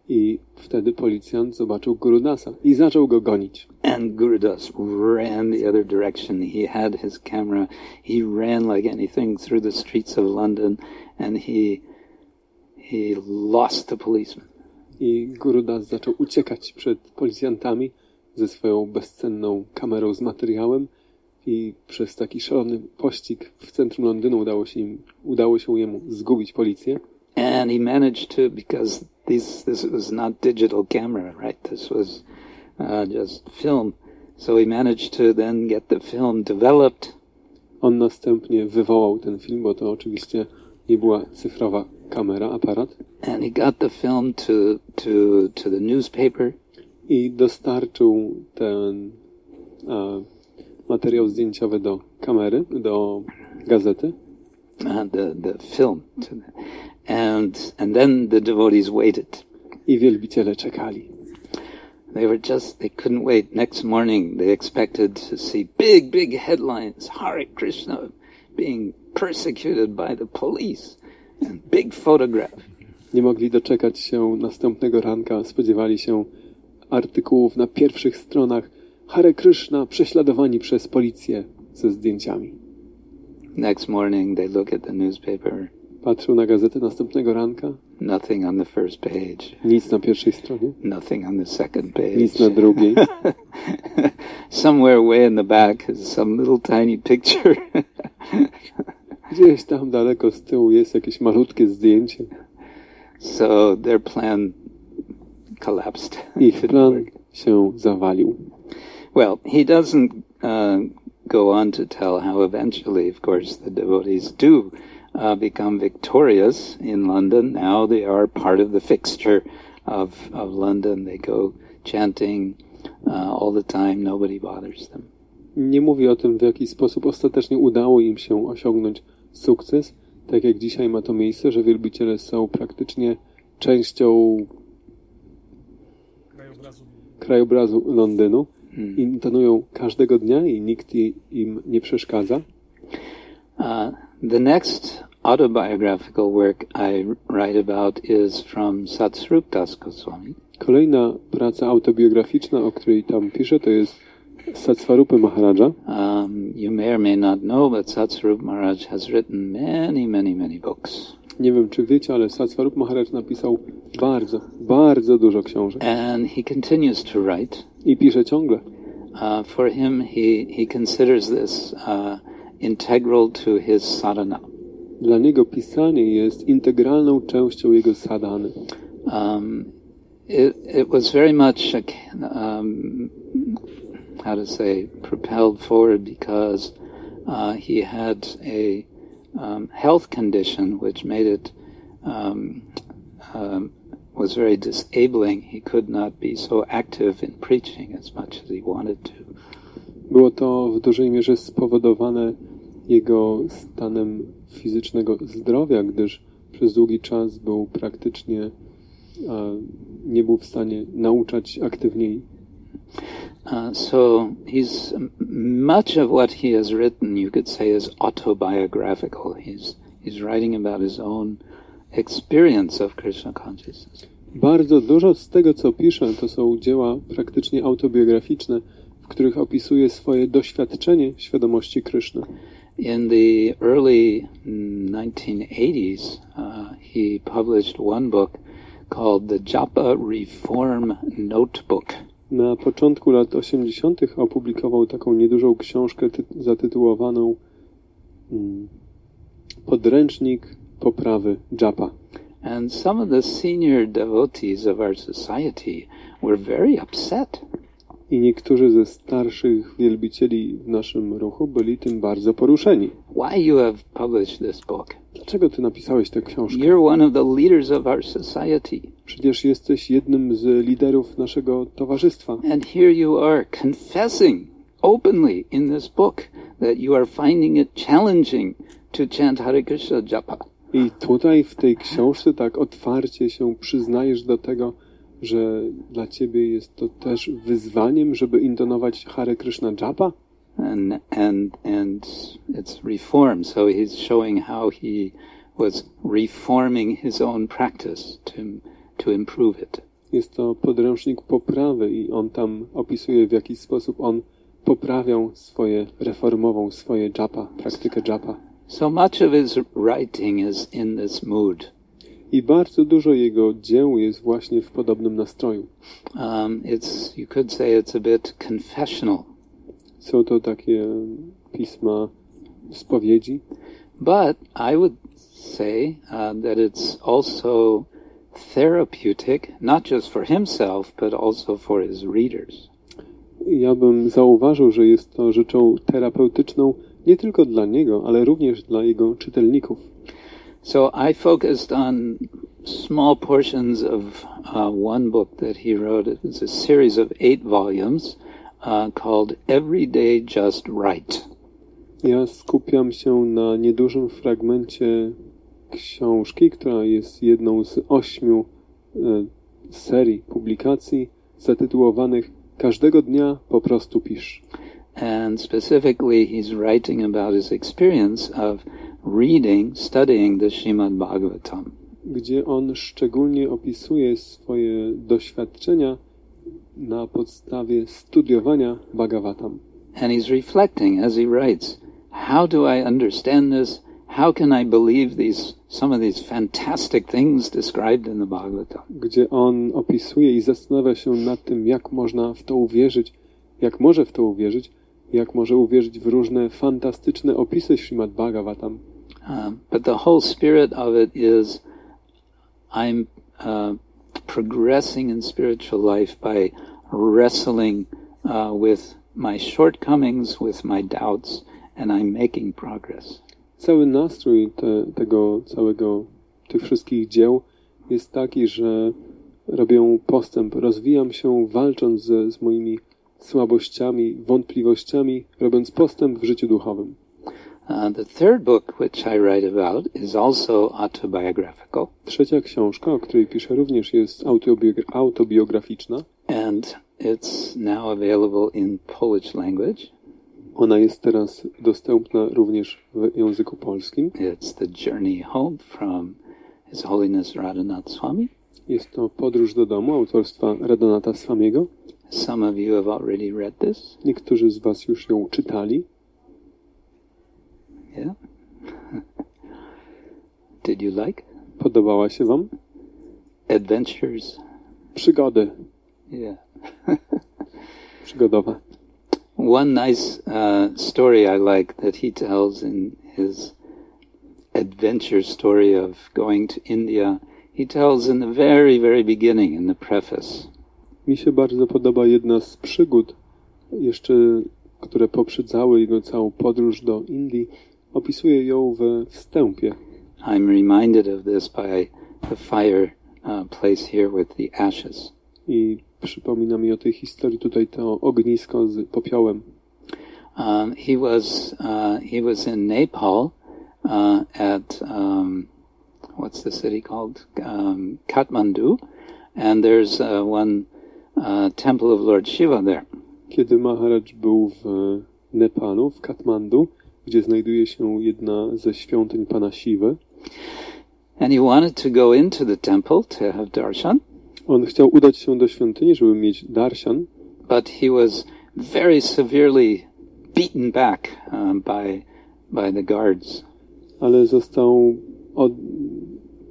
I wtedy policjant zobaczył Gurudasa i zaczął go gonić.
And Gurudas ran the other direction. He had his camera. He ran like anything through the streets of London and he he lost the policeman.
I Gurudas zaczął uciekać przed policjantami ze swoją bezcenną kamerą z materiałem i przez taki szalony pościg w centrum Londynu udało się, im, udało się jemu zgubić policję.
And he managed to because this this was not digital camera, right? This was uh, just film. So he managed to then get the film developed
On następnie wywołał ten film, bo to oczywiście nie była cyfrowa kamera, aparat,
and he got the film to to to the newspaper
i dostarczył ten a, materiał zdjęciowy do kamery, do gazety.
Uh, the the film. And and then the devotees waited.
I wielbiciele czekali.
they were just they couldn't wait. Next morning they expected to see big big headlines. Hare krishna being persecuted by the police and big photograph.
Nie mogli doczekać się następnego ranka, spodziewali się artykułów na pierwszych stronach. Hare Krishna prześladowani przez policję ze zdjęciami.
Next morning they look at the newspaper.
Patrzył na gazetę następnego ranka,
nothing on the first page.
Nic na pierwszej stronie,
nothing on the second page.
Nic na drugiej.
somewhere way in the back is some little tiny picture.
Gdzieś tam daleko z tyłu jest jakieś malutkie zdjęcie.
so their plan collapsed.
Ich plan się zawalił.
Well, he doesn't uh, go on to tell how eventually, of course, the devotees do uh, become victorious in London. Now they are part of the fixture of, of London. They go chanting uh, all the time. Nobody bothers them.
Nie mówi o tym, w jaki sposób ostatecznie udało im się osiągnąć sukces, tak jak dzisiaj ma to miejsce, że wielbiciele są praktycznie częścią
krajobrazu.
krajobrazu Londynu I intonują każdego dnia i nikt im nie przeszkadza.
Uh, the next autobiographical work I write about is from Satsrup Das Goswami.
Kolejna praca autobiograficzna, o której tam piszę, to jest Satsvarupy Maharaja.
Um, you may or may not know, but Satsrup Maharaj has written many, many, many books.
Nie wiem, czy wiecie, ale Satsvarup Maharaj napisał bardzo, bardzo dużo książek
And he continues to write.
i pisze ciągle.
Uh, for him, he, he considers this uh, integral to his sadhana.
Dla niego pisanie jest integralną częścią jego sadhany.
Um, it, it was very much, a, um, how to say, propelled forward because uh, he had a um, health condition which made it um, um, was very disabling. He could not be so active in preaching as much as he wanted to.
Było to w dużej mierze spowodowane jego stanem fizycznego zdrowia, gdyż przez długi czas był praktycznie nie był w stanie nauczać aktywniej.
Uh, so he's much of what he has written, you could say, is autobiographical. He's he's writing about his own experience of Krishna consciousness.
Bardzo dużo z tego, co pisze, to są dzieła praktycznie autobiograficzne, w których opisuje swoje doświadczenie świadomości Kryszny.
In the early 1980s, uh, he published one book called the Japa Reform Notebook.
Na początku lat 80. opublikował taką niedużą książkę ty- zatytułowaną mm, Podręcznik poprawy Japa.
And some of the senior devotees of our society were very upset.
I niektórzy ze starszych wielbicieli w naszym ruchu byli tym bardzo poruszeni.
Why you have published this book?
Dlaczego ty napisałeś tę książkę?
You're one of the leaders of our society.
Przecież jesteś jednym z liderów naszego towarzystwa.
And here you are confessing openly in this book that you are finding it challenging to chant Hare Krishna japa.
I tutaj w tej książce tak otwarcie się przyznajesz do tego, że dla ciebie jest to też wyzwaniem, żeby intonować Hare Krishna japa?
And, and, and it's reform. So he's showing how he was reforming his own practice to, to improve it.
Jest to podręcznik poprawy i on tam opisuje w jaki sposób on poprawiał swoje, reformował swoje japa, praktykę japa.
So much of his writing is in this mood.
I bardzo dużo jego dzieł jest właśnie w podobnym nastroju.
Um, it's you could say it's a bit confessional,
Są to takie pisma spowiedzi,
but I would say uh, that it's also therapeutic, not just for himself, but also for his readers.
Ja bym zauważył, że jest to rzeczą terapeutyczną nie tylko dla niego, ale również dla jego czytelników.
So I focused on small portions of uh, one book that he wrote. It was a series of eight volumes uh, called Every Day Just Right.
Ja skupiam się na niedużym fragmencie książki, która jest jedną z ośmiu e, serii publikacji zatytułowanych Każdego dnia po prostu pisz.
And specifically, he's writing about his experience of reading, studying the Srimad Bhagavatam.
gdzie on szczególnie opisuje swoje doświadczenia na podstawie studiowania Bhagavatam.
And he's reflecting as he writes, how do I understand this? How can I believe these some of these fantastic things described in the Bhagavatam?
gdzie on opisuje i zastanawia się nad tym, jak można w to uwierzyć, jak może w to uwierzyć, jak może uwierzyć w różne fantastyczne opisy Srimad Bhagavatam.
Um, but the whole spirit of it is I'm uh, progressing in spiritual life by wrestling uh, with my shortcomings, with my doubts, and I'm making progress.
Cały nastrój te, tego całego, tych wszystkich dzieł jest taki, że robię postęp, rozwijam się walcząc z, z moimi słabościami, wątpliwościami, robiąc postęp w życiu duchowym.
Uh, the third book, which I write about, is also autobiographical,
Trzecia książka, o której piszę również jest autobiogra- autobiograficzna.
and it's now available in Polish language.
Ona jest teraz dostępna również w języku polskim.
It's The Journey Home from His Holiness Radhanath Swami.
Jest to Podróż do domu autorstwa Radonata Swamiego.
Some of you have already read this.
Niektórzy z Was już ją czytali.
Yeah. Did you like?
Podobała się Wam?
Adventures?
Przygody
Yeah.
przygodowe.
One nice uh, story I like that he tells in his adventure story of going to India, he tells in the very, very beginning, in the preface.
Mi się bardzo podoba jedna z przygód, jeszcze które poprzedzały jego całą podróż do Indii. Opisuje ją we wstępie.
I'm reminded of this by the fire uh, place here with the ashes.
I przypomina mi o tej historii tutaj to ognisko z popiołem.
Um, he was uh, he was in Nepal uh, at um, what's the city called um, Kathmandu, and there's uh, one uh, temple of Lord Shiva there.
Kiedy Maharaj był w Nepalu, w Katmandu, gdzie znajduje się jedna ze świątyń pana Siwy,
And he wanted to go into the temple to have darshan,
on chciał udać się do świątyni, żeby mieć darshan,
but he was very severely beaten back um, by by the guards.
ale został od,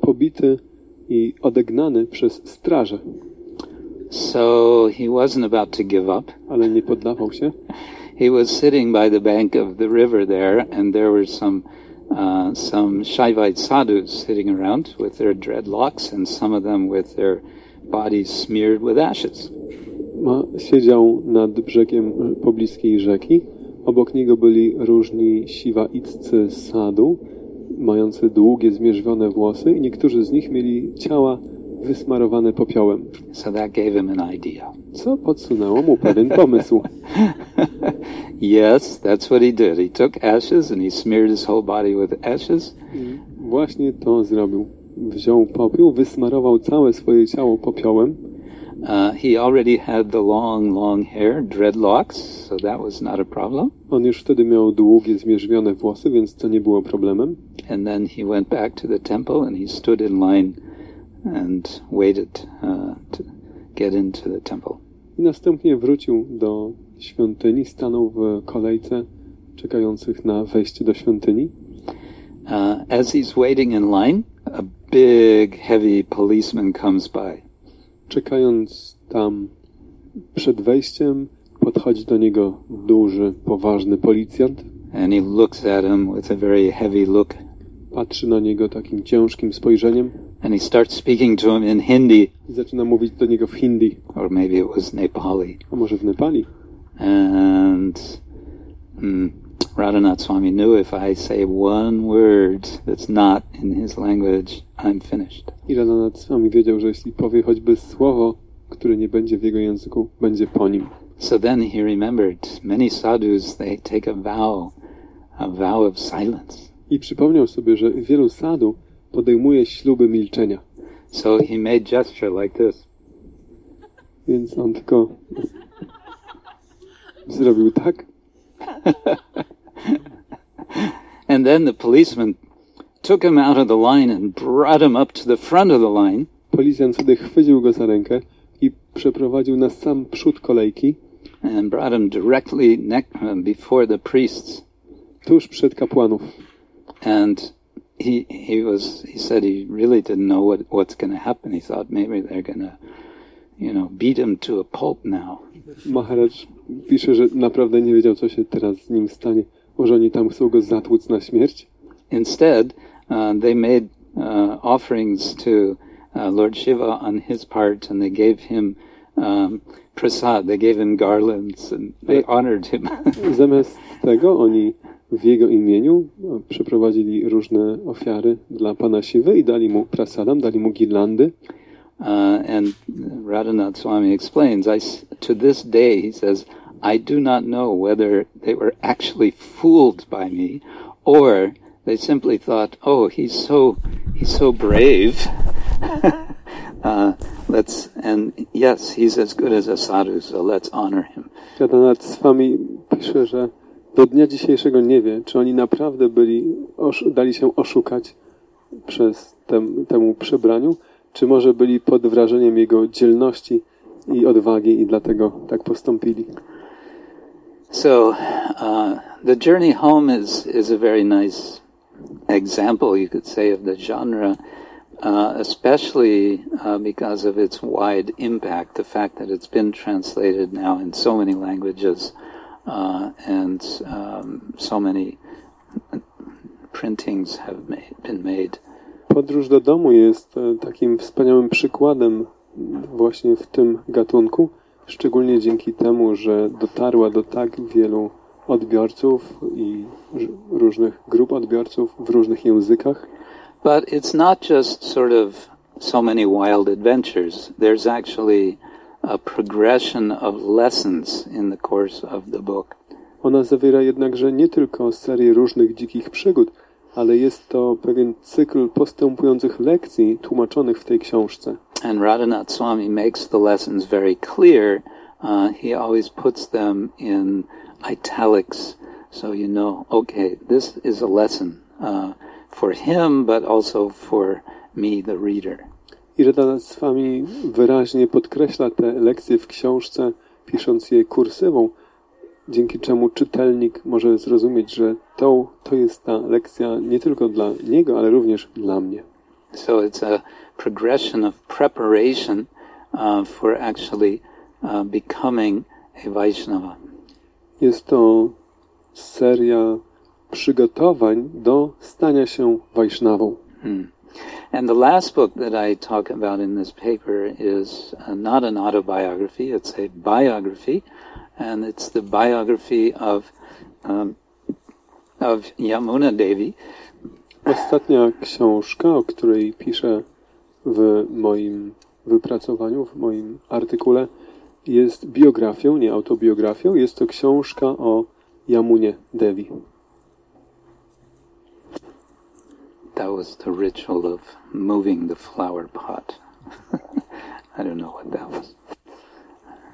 pobity i odegnany przez straże,
So he wasn't about to give up.
ale nie poddawał się.
He was sitting by the bank of the river there, and there were some uh, some Shaivite sadhus sitting around with their dreadlocks and some of them with their bodies smeared with ashes.
Siedział nad brzegiem e, pobliskiej rzeki. Obok niego byli różni siwaiccy sadu, mający długie, zmierzwione włosy i niektórzy z nich mieli ciała wysmarowane popiołem,
So that gave him an idea.
co podsunęło mu pewien pomysł.
yes, that's what he did. He took ashes and he smeared his whole body with ashes.
Właśnie to zrobił. Wziął popiół, wysmarował całe swoje ciało popiołem.
Uh, he already had the long, long hair, dreadlocks, so that was not a problem.
On już wtedy miał długie, zmierzwione włosy, więc to nie było problemem.
And then he went back to the temple and he stood in line and waited uh, to get into the temple.
I następnie wrócił do świątyni, stanął w kolejce czekających na wejście do świątyni.
Uh, as he's waiting in line, a big, heavy policeman comes by.
Czekając tam przed wejściem, podchodzi do niego duży, poważny policjant.
And he looks at him with a very heavy look.
Patrzy na niego takim ciężkim spojrzeniem
And he starts speaking to him in Hindi,
i zaczyna mówić do niego w hindi,
or maybe it was Nepali.
a może w Nepali.
And mm, Radhanath Swami knew if I say one word that's not in his language, I'm finished.
I Radhanath Swami wiedział, że jeśli powie choćby słowo, które nie będzie w jego języku, będzie po nim.
So then he remembered many sadhus, they take a vow, a vow of silence.
I przypomniał sobie, że wielu sadu podejmuje śluby milczenia.
So he made gesture like this.
Więc on tylko zrobił tak.
And then the policeman took him out of the line and brought him up to the front of the line.
Policjant wtedy chwycił go za rękę i przeprowadził na sam przód kolejki,
and brought him directly uh, before the priests.
tuż przed kapłanów.
And he he was he said he really didn't know what what's going to happen. He thought maybe they're going to, you know, beat him to a pulp now.
Maharaj pisze, że naprawdę nie wiedział, co się teraz z nim stanie. Może oni tam chcą go zatłuc na śmierć?
Instead, uh, they made uh, offerings to uh, Lord Shiva on his part, and they gave him um, prasad. They gave him garlands, and they honored him.
Zamiast tego oni w jego imieniu e, przeprowadzili różne ofiary dla pana Siwy i dali mu prasadam, dali mu girlandy.
Uh, and Radhanath Swami explains, I, to this day, he says, I do not know whether they were actually fooled by me or they simply thought, oh, he's so, he's so brave. uh, let's, and yes, he's as good as a sadhu, so let's honor him.
Radhanath Swami pisze, że do dnia dzisiejszego nie wie, czy oni naprawdę byli, dali się oszukać przez tem, temu przebraniu, czy może byli pod wrażeniem jego dzielności i odwagi i dlatego tak postąpili.
So, uh, the journey home is, is a very nice example, you could say, of the genre, uh, especially uh, because of its wide impact, the fact that it's been translated now in so many languages uh, and um, so many printings have made, been made.
Podróż do domu jest e, takim wspaniałym przykładem właśnie w tym gatunku, szczególnie dzięki temu, że dotarła do tak wielu odbiorców i różnych grup odbiorców w różnych językach.
But it's not just sort of so many wild adventures. There's actually a progression of lessons in the course of the book.
Ona zawiera jednakże nie tylko serię różnych dzikich przygód, ale jest to pewien cykl postępujących lekcji tłumaczonych w tej książce.
And Radhanath Swami makes the lessons very clear. Uh, he always puts them in italics, so you know, okay, this is a lesson uh, for him, but also for me, the reader.
I Radhanath Swami wyraźnie podkreśla te lekcje w książce, pisząc je kursywą, dzięki czemu czytelnik może zrozumieć, że to, to jest ta lekcja nie tylko dla niego, ale również dla mnie.
So it's a progression of preparation uh, for actually uh, becoming a Vaishnava.
Jest to seria przygotowań do stania się Wajsznawą.
Hmm. And the last book that I talk about in this paper is uh, not an autobiography, it's a biography, and it's the biography of, um, of Yamuna Devi.
Ostatnia książka, o której piszę w moim wypracowaniu, w moim artykule, jest biografią, nie autobiografią. Jest to książka o Yamunie Devi.
That was the ritual of moving the flower pot. I don't know what that was.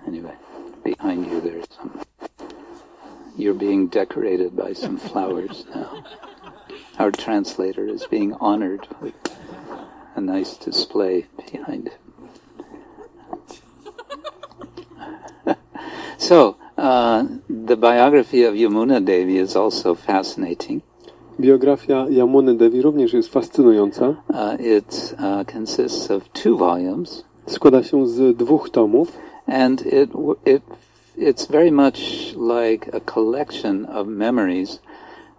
Anyway, behind you there's some. You're being decorated by some flowers now. Our translator is being honored with a nice display behind him. so, uh, the biography of Yamuna Devi is also fascinating.
Biografia Yamuny Devi również jest fascynująca.
Uh, it uh, consists of two volumes,
Składa się z dwóch tomów
and it it it's very much like a collection of memories,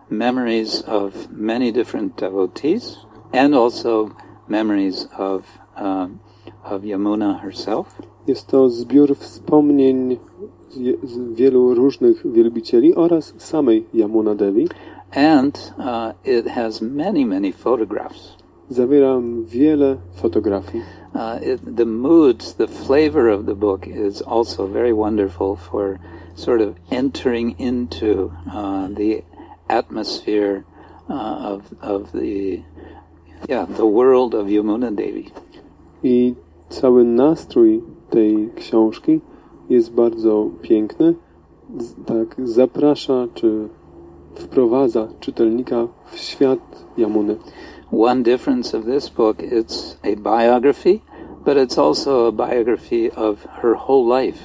memories of many different devotees, and also memories of um, of Yamuna herself.
Jest to zbiór wspomnień z wielu różnych wielbicieli oraz samej Yamuna Devi.
And uh, it has many, many photographs.
Zawiera wiele fotografii.
Uh, it, the moods, the flavor of the book is also very wonderful for sort of entering into uh, the atmosphere uh, of, of the, yeah, the world of Yamuna Devi.
I cały nastrój tej książki jest bardzo piękny. Tak, zaprasza czy wprowadza czytelnika w świat Jamuny.
One difference of this book, it's a biography, but it's also a biography of her whole life.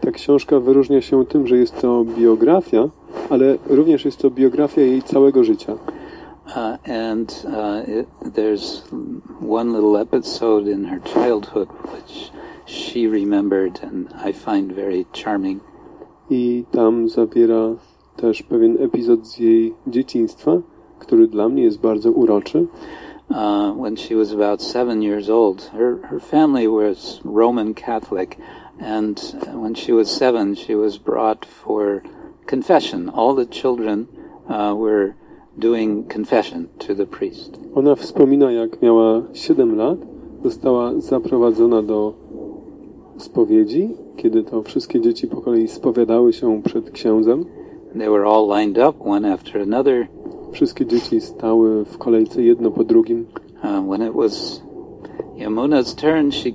Ta książka wyróżnia się tym, że jest to biografia, ale również jest to biografia jej całego życia.
Uh, and uh, it, there's one little episode in her childhood which she remembered, and I find very charming.
I tam zawiera też pewien epizod z jej dzieciństwa, który dla mnie jest bardzo uroczy.
Uh, when she was about seven years old, her, her family was Roman Catholic, and when she was seven, she was brought for confession. All the children uh, were doing confession to the priest.
Ona wspomina, jak miała 7 lat, została zaprowadzona do spowiedzi, kiedy to wszystkie dzieci po kolei spowiadały się przed księdzem.
They were all lined up, one after another.
Wszystkie dzieci stały w kolejce jedno po drugim.
Uh, when it was Yamuna's turn, she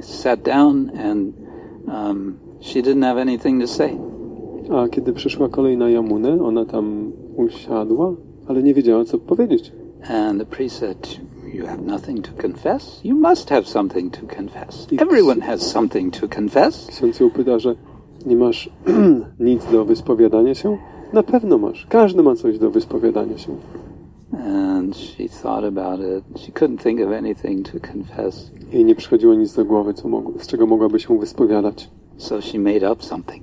sat down and um, she didn't have anything to say.
A kiedy przyszła kolej na Jamunę, ona tam usiadła, ale nie wiedziała, co powiedzieć.
And the priest said, You have nothing to confess? You must have something to confess. Everyone has something to confess.
Ksiądz ją pyta, że nie masz nic do wyspowiadania się? Na pewno masz. Każdy ma coś do wyspowiadania się.
And she thought about it. She couldn't think of anything to confess.
Jej nie przychodziło nic do głowy, co mogło, z czego mogłaby się wyspowiadać.
So she made up something.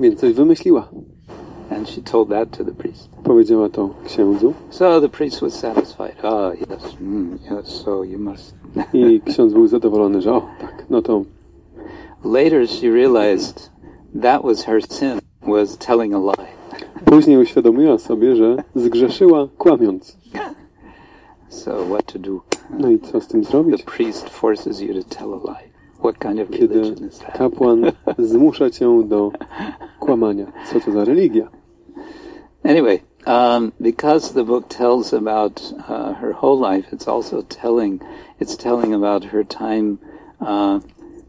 Więc coś wymyśliła.
And she told that to the priest.
Powiedziała to księdzu
So the priest was satisfied. Oh, yes, mm, yes, so you must.
i ksiądz był zadowolony, że o, tak, no to później uświadomiła sobie, że zgrzeszyła kłamiąc.
So what to do?
No i co z tym
The
zrobić?
priest forces you to tell a lie. What kind of
Kiedy
religion is that?
kapłan zmusza cię do kłamania. Co to za religia?
Anyway, um, because the book tells about uh, her whole life, it's also telling it's telling about her time uh,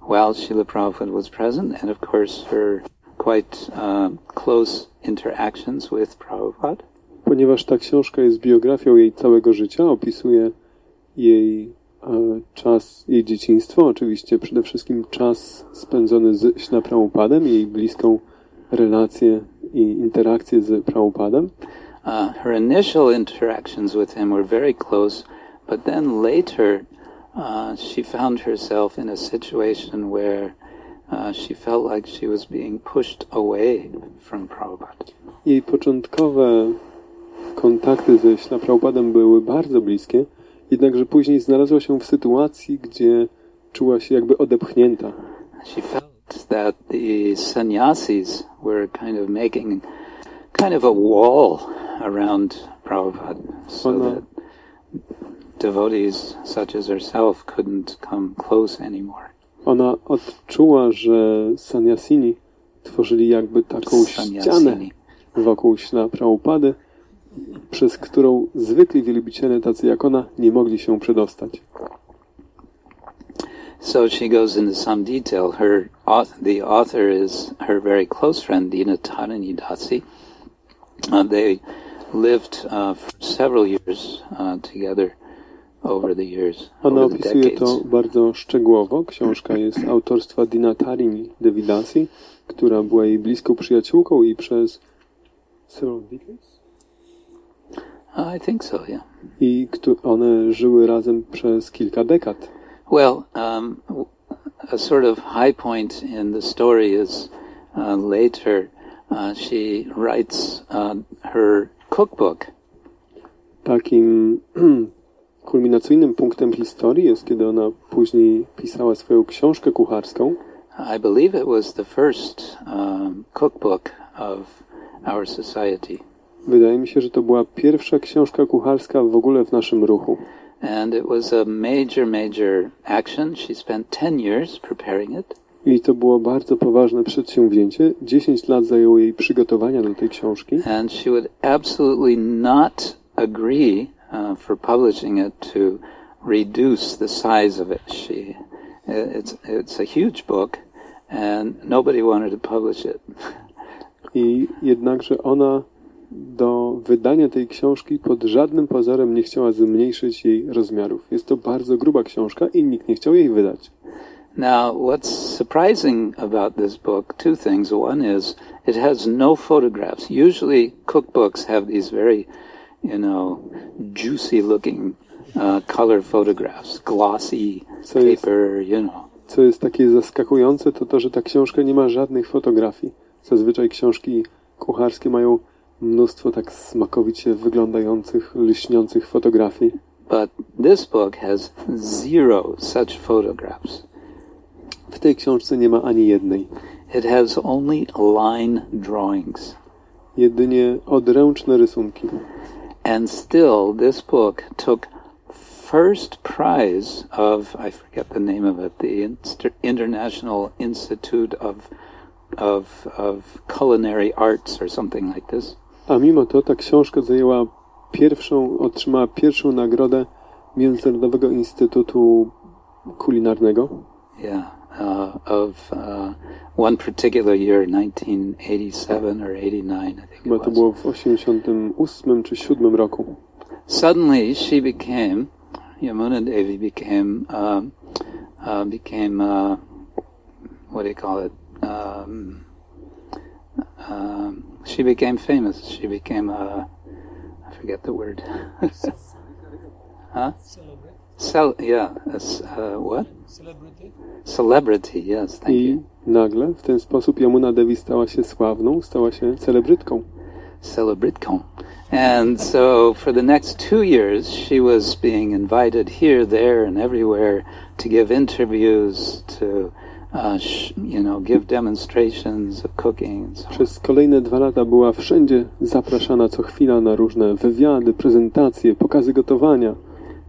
while Srila Prabhupada was present, and of course her quite uh, close interactions with Prabhupada.
Ponieważ ta książka jest biografią jej całego życia, opisuje jej e, czas, jej dzieciństwo, oczywiście przede wszystkim czas spędzony z Śna Prabhupadem, jej bliską relację i interakcję z Prabhupadem.
Uh, her initial interactions with him were very close, but then later uh, she found herself in a situation where uh, she felt like she was being pushed away from Prabhupada.
Jej początkowe kontakty ze Śla Prabhupadem były bardzo bliskie, jednakże później znalazła się w sytuacji, gdzie czuła się jakby odepchnięta.
She felt that the sannyasis were kind of making kind of a wall around Prabhupada so
Ona-
that devotees such as herself couldn't come close anymore.
Ona odczuła, że sannyasini tworzyli jakby taką ścianę wokół Śla Prabhupady, przez którą zwykli wielbiciele tacy jak ona nie mogli się przedostać.
So she goes into some detail. Her the author is her very close friend Dina Tarani Dasi. Uh, they lived uh, for several years uh, together
Ona
over the
opisuje to bardzo szczegółowo. Książka jest autorstwa Dina Tarini Devidasi, która była jej bliską przyjaciółką i przez several decades?
I think so, yeah.
i one żyły razem przez kilka dekad.
Well, um, a sort of high point in the story is uh, later uh, she writes uh, her cookbook.
Takim kulminacyjnym punktem historii jest, kiedy ona później pisała swoją książkę kucharską.
I believe it was the first um, cookbook of our society.
Wydaje mi się, że to była pierwsza książka kucharska w ogóle w naszym ruchu.
And it was a major, major action. She spent 10 years preparing it.
I to było bardzo poważne przedsięwzięcie. 10 lat zajęło jej przygotowania do tej książki.
And she would absolutely not agree uh, for publishing it to reduce the size of it. She, it's, it's a huge book, and nobody wanted to publish it.
I jednakże ona do wydania tej książki pod żadnym pozorem nie chciała zmniejszyć jej rozmiarów. Jest to bardzo gruba książka i nikt nie chciał jej wydać.
Now, what's surprising about this book, two things. One is it has no photographs. Usually, cookbooks have these very, you know, juicy looking uh, color photographs, glossy
it's-
paper, you know.
Co jest takie zaskakujące, to to, że ta książka nie ma żadnych fotografii. Zazwyczaj książki kucharskie mają mnóstwo tak smakowicie wyglądających, lśniących fotografii.
But this book has zero such photographs.
W tej książce nie ma ani jednej.
It has only line drawings.
Jedynie odręczne rysunki.
And still, this book took first prize of, I forget the name of it, the Inst- International Institute of, of, of Culinary Arts or something like this.
A mimo to ta książka zajęła pierwszą, otrzymała pierwszą nagrodę Międzynarodowego Instytutu Kulinarnego.
Yeah, uh, of uh, one particular year, 1987 or 89, I think
Chyba
it
to
was.
było w 88 czy 7 roku.
Suddenly, she became Yamuna Devi became um, uh, became uh, what do you call it? Um, um, she became famous. She became a I forget the word. huh?
Celebrate.
Cel- yeah, a s- uh, what?
Celebrity.
Celebrity. Yes, thank
I
you.
nagle w ten sposób Yamuna Devi stała się sławną, stała się celebrytką.
Celebritcon. And so for the next two years, she was being invited here, there, and everywhere to give interviews, to, uh, you know, give demonstrations of cooking and so.
Przez kolejne dwa lata była wszędzie zapraszana co chwila na różne wywiady, prezentacje, pokazy gotowania.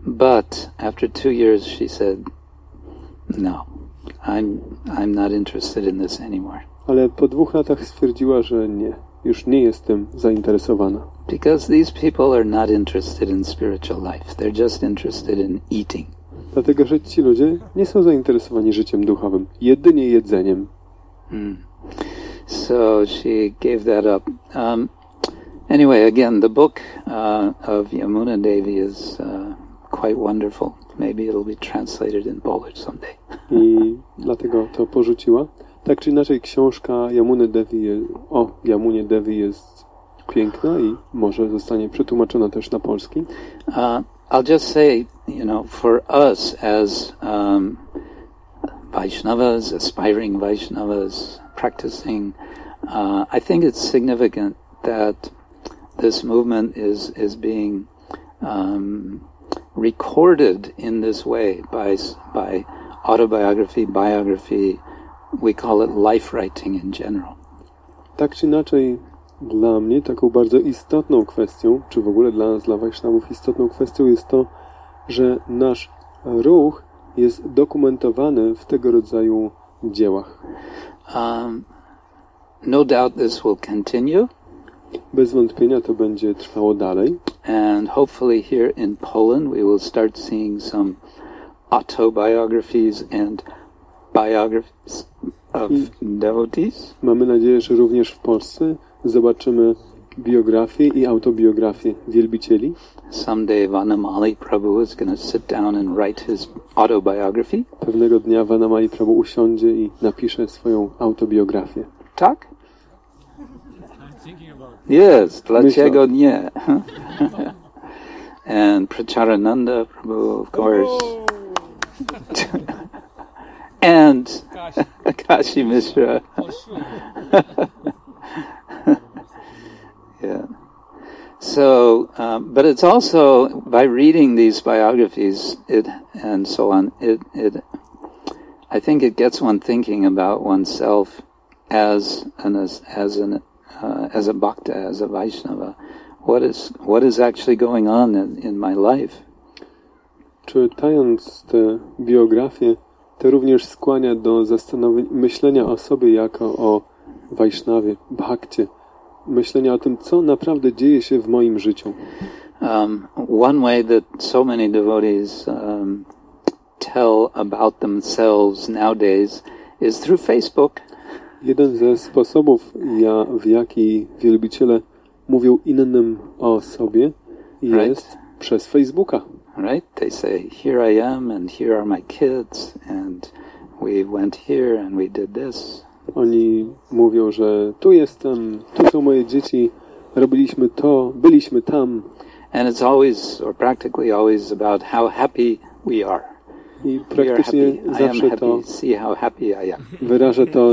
But after two years, she said, no, I'm, I'm not interested in this anymore.
Ale po dwóch latach stwierdziła, że nie, już nie jestem zainteresowana.
Because these people are not interested in spiritual life. They're just interested in eating.
Dlatego, że ci ludzie nie są zainteresowani życiem duchowym, jedynie jedzeniem.
Mm. So she gave that up. Um, anyway, again, the book uh, of Yamuna Devi is uh, quite wonderful. Maybe it'll be translated in Polish someday.
I dlatego to porzuciła. Tak czy inaczej, książka Yamuny Devi je, o Yamunie Devi jest piękna i może zostanie przetłumaczona też na polski.
Uh, I'll just say, you know, for us as um, Vaishnavas, aspiring Vaishnavas, practicing. Uh, I think it's significant that this movement is is being um, recorded in this way by by autobiography, biography. We call it life writing in general.
Tak czy inaczej, dla mnie taką bardzo istotną kwestią, czy w ogóle dla nas, dla Wajsznawów istotną kwestią jest to, że nasz ruch jest dokumentowany w tego rodzaju dziełach.
Um, no doubt this will continue,
Bez wątpienia to będzie trwało dalej.
And hopefully here in Poland we will start seeing some autobiographies and biographies of devotees.
Mamy nadzieję, że również w Polsce zobaczymy biografię i autobiografię wielbicieli.
Someday Vanamali Prabhu is going to sit down and write his autobiography.
Pewnego dnia Vanamai Prabhu usiądzie i napisze swoją autobiografię.
Tak?
I'm thinking about it.
Yes, dlaczego nie? and Pracharananda Prabhu, of course. and
Gosh,
Kashi Mishra. Yeah. So, um, but it's also by reading these biographies, it and so on. It, it, I think it gets one thinking about oneself as an as, as an uh, as a bhakta, as a Vaishnava. What is what is actually going on in, in my life?
Czytając te biografie, to również skłania do myślenia o sobie jako o Wajsznawie, Bhakcie. Myślenia o tym, co naprawdę dzieje się w moim życiu.
Um, one way that so many devotees um, tell about themselves nowadays is through Facebook.
Jeden ze sposobów, ja, w jaki wielbiciele mówią innym o sobie, jest przez Facebooka.
right? They say, "Here I am, and here are my kids, and we went here, and we did this."
Oni mówią, że tu jestem, tu są moje dzieci, robiliśmy to, byliśmy tam.
And it's always, or practically always, about how happy we are.
I praktycznie zawsze to wyraża to,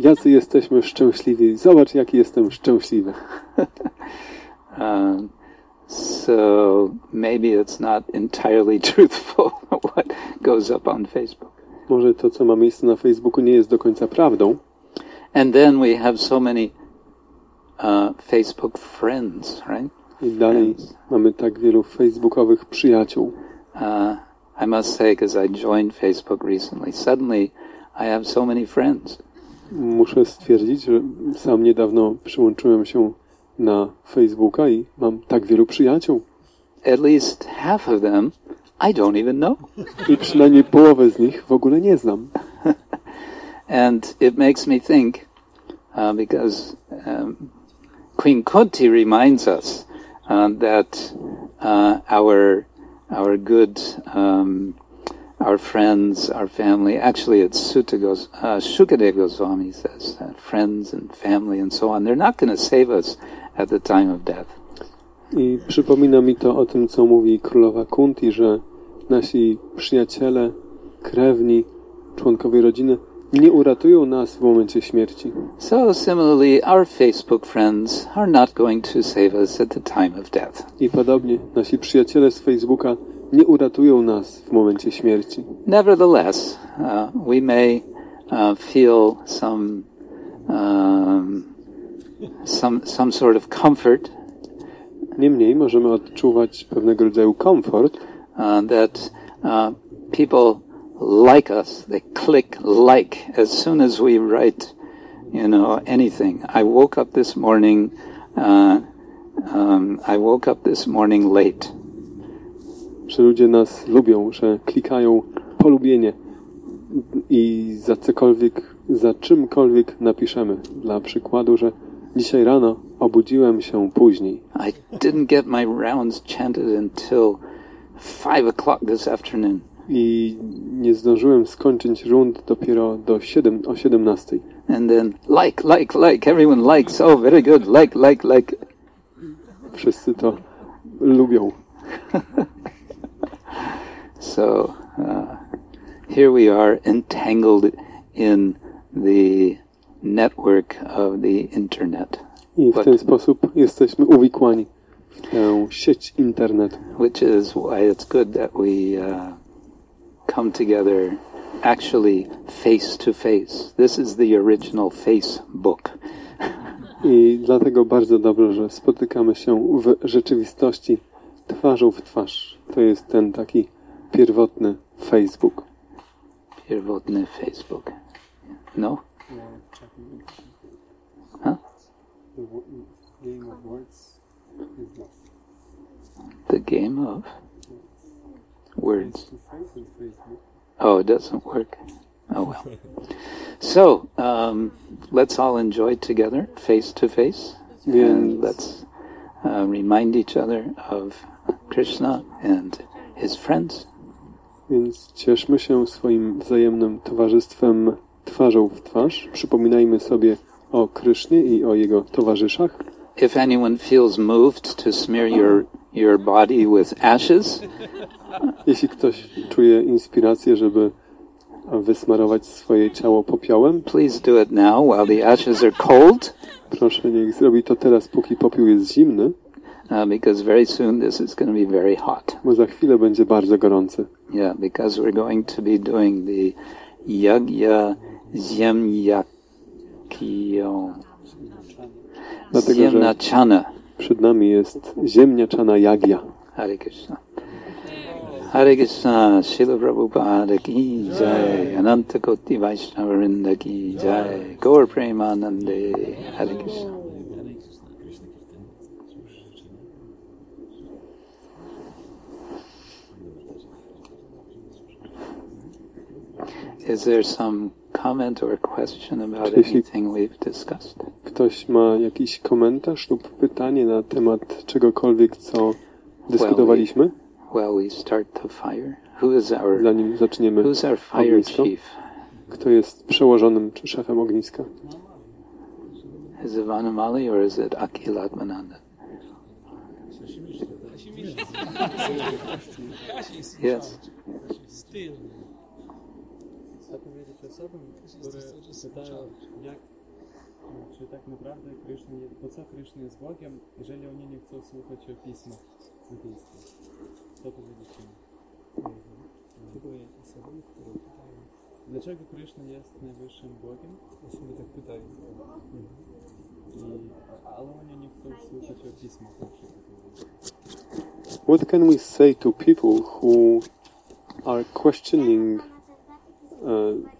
jacy jesteśmy szczęśliwi. Zobacz, jaki jestem szczęśliwy.
Um, so maybe it's not entirely truthful what goes up on Facebook.
Może to, co ma miejsce na Facebooku, nie jest do końca prawdą.
And then we have so many uh, Facebook friends, right?
I dalej mamy tak wielu facebookowych przyjaciół.
uh, I must say, because I joined Facebook recently, suddenly I have so many friends.
Muszę stwierdzić, że sam niedawno przyłączyłem się na Facebooka i mam tak wielu przyjaciół.
At least half of them I don't even know.
I przynajmniej połowę z nich w ogóle nie znam.
And it makes me think, uh, because um, Queen Kunti reminds us uh, that uh, our our good um, our friends, our family. Actually, it's Sutta Gos, uh, Shukadeva Goswami says that friends and family and so on. They're not going to save us at the time of death.
I przypomina mi to o tym, co mówi królowa Kunti, że nasi przyjaciele, krewni, członkowie rodziny nie uratują nas w momencie śmierci.
So similarly, our Facebook friends are not going to save us at the time of death.
I podobnie nasi przyjaciele z Facebooka nie uratują nas w momencie śmierci.
Nevertheless, uh, we may uh, feel some um, some some sort of comfort
Niemniej możemy odczuwać pewnego rodzaju komfort,
uh, that uh, people like us. They click like as soon as we write, you know, anything. I woke up this morning. Uh, um, I woke up this morning late.
że ludzie nas lubią, że klikają polubienie i za cokolwiek, za czymkolwiek napiszemy. Dla przykładu, że dzisiaj rano obudziłem się później.
I didn't get my rounds chanted until five o'clock this afternoon.
I nie zdążyłem skończyć rund dopiero do 7, o 17.
And then like, like, like. Everyone likes. Oh, very good. Like, like, like.
Wszyscy to lubią.
So, uh, here we are entangled in the network of the internet,
I w ten sposób jesteśmy uwikłani w tę sieć internetu.
which is why it's good that we uh, come together actually face to face. This is the original Facebook.
I dlatego bardzo dobrze, że spotykamy się w rzeczywistości twarzą w twarz. To jest ten taki pierwotny Facebook.
Pierwotny Facebook. No? Huh? The game of words. Oh, it doesn't work. Oh well. So, um, let's all enjoy together, face to face, and let's uh, remind each other of Krishna and his friends.
Więc cieszmy się swoim wzajemnym towarzystwem twarzą w twarz. Przypominajmy sobie o Krysznie i o jego towarzyszach.
If anyone feels moved to smear your your body with ashes,
Jeśli ktoś czuje inspirację, żeby wysmarować swoje ciało popiołem,
please do it now while the ashes are cold,
proszę niech zrobi to teraz, póki popiół jest zimny,
uh, because very soon this is going to be very hot.
bo za chwilę będzie bardzo gorący.
Yeah, because we're going to be doing the Yagya Zemyakyo
Dlatego, że. Przed nami jest ziemniaczana jagja.
Hare Krishna. Hare Krishna, Srila Prabhupada ki jai, Ananta Koti Vaishnavarinda ki jai, Gaur Premanande, Hare Krishna. Is there some comment or question about anything we've discussed?
Ktoś ma jakiś komentarz lub pytanie na temat czegokolwiek, co dyskutowaliśmy,
Well, we start the fire. Who is our
zanim zaczniemy?
Who's our fire
ognisko?
chief?
Kto jest przełożonym czy szefem ogniska?
Is it Vanamali or is it Akil Atmananda? Yes.
Still.
Osobom, które pytają, jak, czy tak naprawdę Kryszna, po co Kryszna jest Bogiem, jeżeli oni nie chcą słuchać o pismach buddyjskich. Co powiedzieć im? Cytuję osobom, które pytają, dlaczego Kryszna jest najwyższym Bogiem? Osoby tak pytają. I, ale oni nie chcą słuchać o pismach na przykład.
What can we say to people who are questioning uh,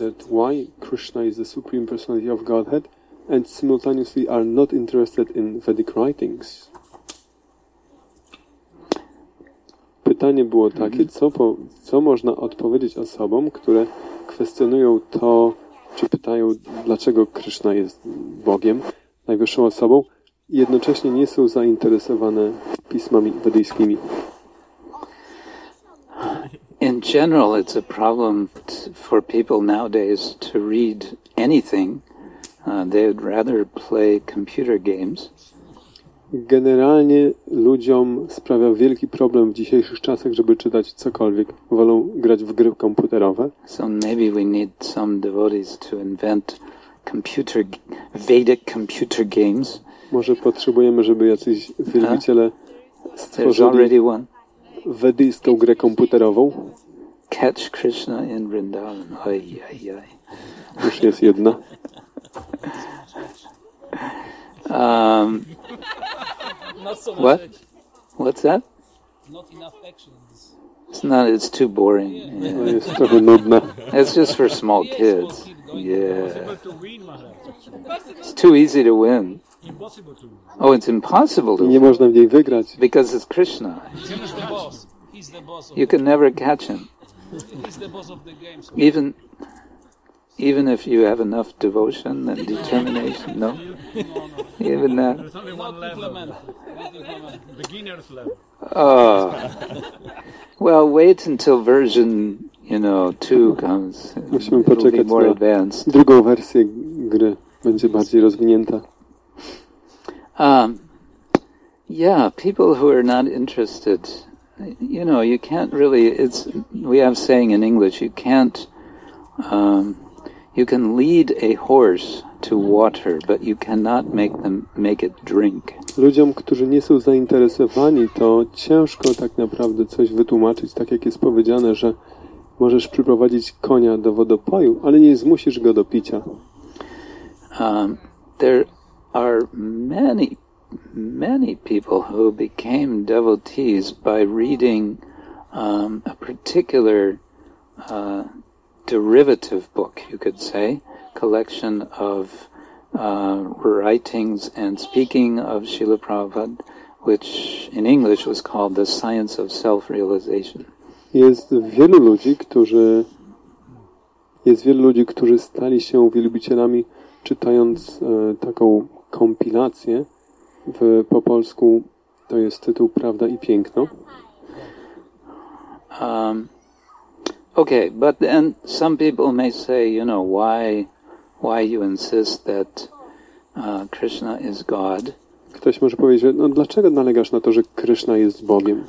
that why Krishna is the supreme personality of Godhead and simultaneously are not interested in Vedic writings? Pytanie było takie, co, po, co można odpowiedzieć osobom, które kwestionują to, czy pytają, dlaczego Krishna jest Bogiem, najwyższą osobą, i jednocześnie nie są zainteresowane pismami wedyjskimi.
In general, it's a problem t- for people nowadays to read anything. Uh, rather play computer games
Generalnie ludziom sprawia wielki problem w dzisiejszych czasach, żeby czytać cokolwiek. Wolą grać w gry komputerowe.
So maybe we need some devotees to invent computer, Vedic computer games.
Może potrzebujemy, żeby jacyś wielbiciele
There's
stworzyli
already one.
Wedyjską grę komputerową.
Catch Krishna in Vrindavan. Ay, ay, ay.
Już jest jedna.
Um,
so
What?
action.
what's that?
Not enough actions.
It's not. It's too boring.
To
Yeah.
jest trochę nudne.
It's just for small kids. Yeah,
to win, Maharaj.
it's too easy to win. Oh, it's impossible to
nie można w niej wygrać.
because it's Krishna.
He's the boss. He's the boss of
You can never catch him.
He's the boss of the game. So
even even if you have enough devotion and determination no even that
There's only
Not
one level.
implement. Not implement.
Beginner's level.
oh well wait until version you know two comes
Musimy
it'll be
poczekać
more
na-
advanced
Drugą wersję gry będzie bardziej rozwinięta.
Um yeah people who are not interested you know, you can't really. It's we have saying in English, you can't. Um, you can lead a horse to water, but you cannot make them make it drink.
Ludziom, którzy nie są zainteresowani, to ciężko tak naprawdę coś wytłumaczyć, tak jak jest powiedziane, że możesz przyprowadzić konia do wodopoju, ale nie zmusisz go do picia.
Um, there are many, many people who became devotees by reading um, a particular uh, derivative book, you could say, collection of uh, writings and speaking of Srila Prabhupada, which in English was called The Science of Self-Realization.
Jest wielu ludzi, którzy jest wielu ludzi, którzy stali się wielbicielami czytając e, taką kompilację w, po polsku to jest tytuł Prawda i Piękno.
Um, okay, but then some people may say, you know, why, why you insist that uh, Krishna is God?
Ktoś może powiedzieć, że no dlaczego nalegasz na to, że Kryszna jest Bogiem?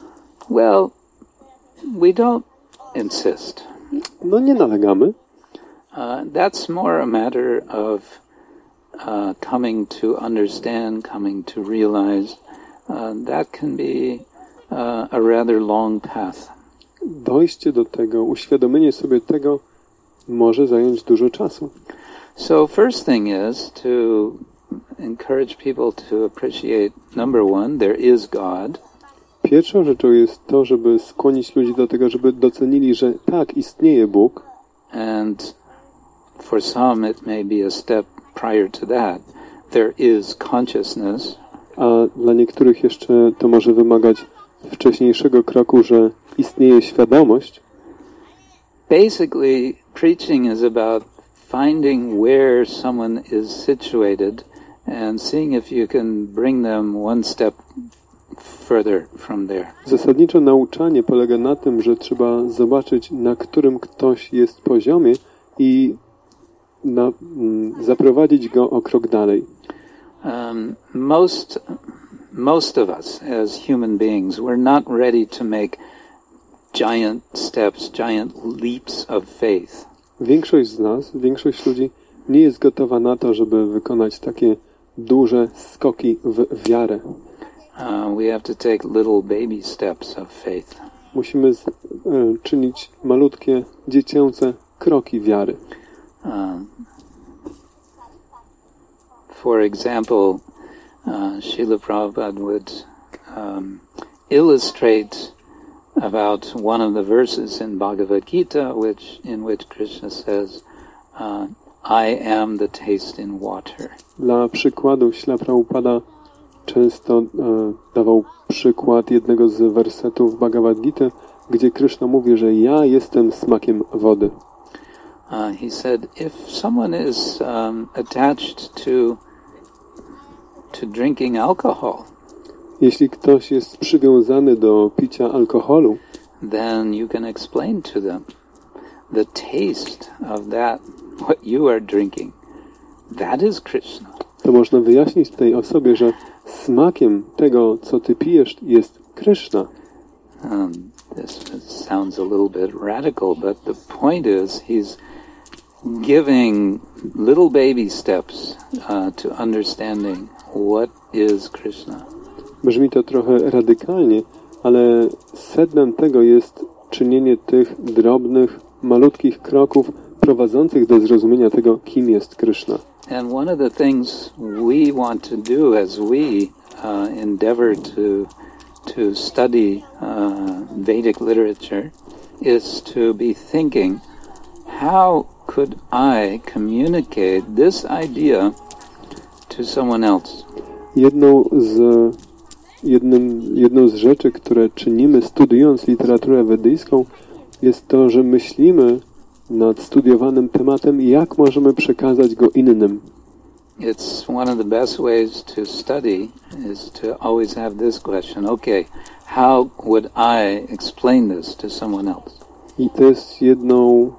Well, we don't insist.
No nie nalegamy.
Uh, that's more a matter of uh, coming to understand, coming to realize. Uh, that can be uh, a rather long path.
Dojście do tego, uświadomienie sobie tego może zająć dużo czasu.
So, first thing is to encourage people to appreciate number one, there is God.
Pierwszą rzeczą jest to, żeby skłonić ludzi do tego, żeby docenili, że tak, istnieje Bóg,
And for some, it may be a step prior to that. There is consciousness,
a dla niektórych jeszcze to może wymagać wcześniejszego kroku, że istnieje świadomość.
basically, preaching is about finding where someone is situated and seeing if you can bring them one step further from there.
Zasadniczo nauczanie polega na tym, że trzeba zobaczyć, na którym ktoś jest poziomie i na, mm, zaprowadzić go o krok dalej.
Um, most, most of us as human beings, we're not ready to make giant steps, giant leaps of faith.
Większość z nas, większość ludzi nie jest gotowa na to, żeby wykonać takie duże skoki w wiarę.
Uh, we have to take little baby steps of faith.
Musimy z, e, czynić malutkie, dziecięce kroki wiary.
Um, for example, uh, Srila Prabhupada would um, illustrate about one of the verses in Bhagavad Gita, which in which Krishna says, uh, "I am the taste in water."
Dla przykładu Śla Prabhupada często e, dawał przykład jednego z wersetów Bhagavad Gita, gdzie Krishna mówi, że ja jestem smakiem wody.
Uh, he said, if someone is um, attached to to drinking alcohol,
Jeśli ktoś jest przywiązany do picia alkoholu,
then you can explain to them the taste of that what you are drinking. That is Krishna.
to można wyjaśnić tej osobie, że smakiem tego, co ty pijesz, jest Krishna.
Um, this sounds a little bit radical, but the point is he's giving little baby steps uh, to understanding what is Krishna.
Brzmi to trochę radykalnie, ale sednem tego jest czynienie tych drobnych, malutkich kroków prowadzących do zrozumienia tego, kim jest Krishna.
And one of the things we want to do as we uh, endeavor to to study uh, Vedic literature is to be thinking, how could I communicate this idea to someone else?
Jedną z, jednym, jedną z rzeczy, które czynimy studiując literaturę wedyjską, jest to, że myślimy nad studiowanym tematem, jak możemy przekazać go innym.
It's one of the best ways to study is to always have this question, okay, how would I explain this to someone else?
I to jest jedną,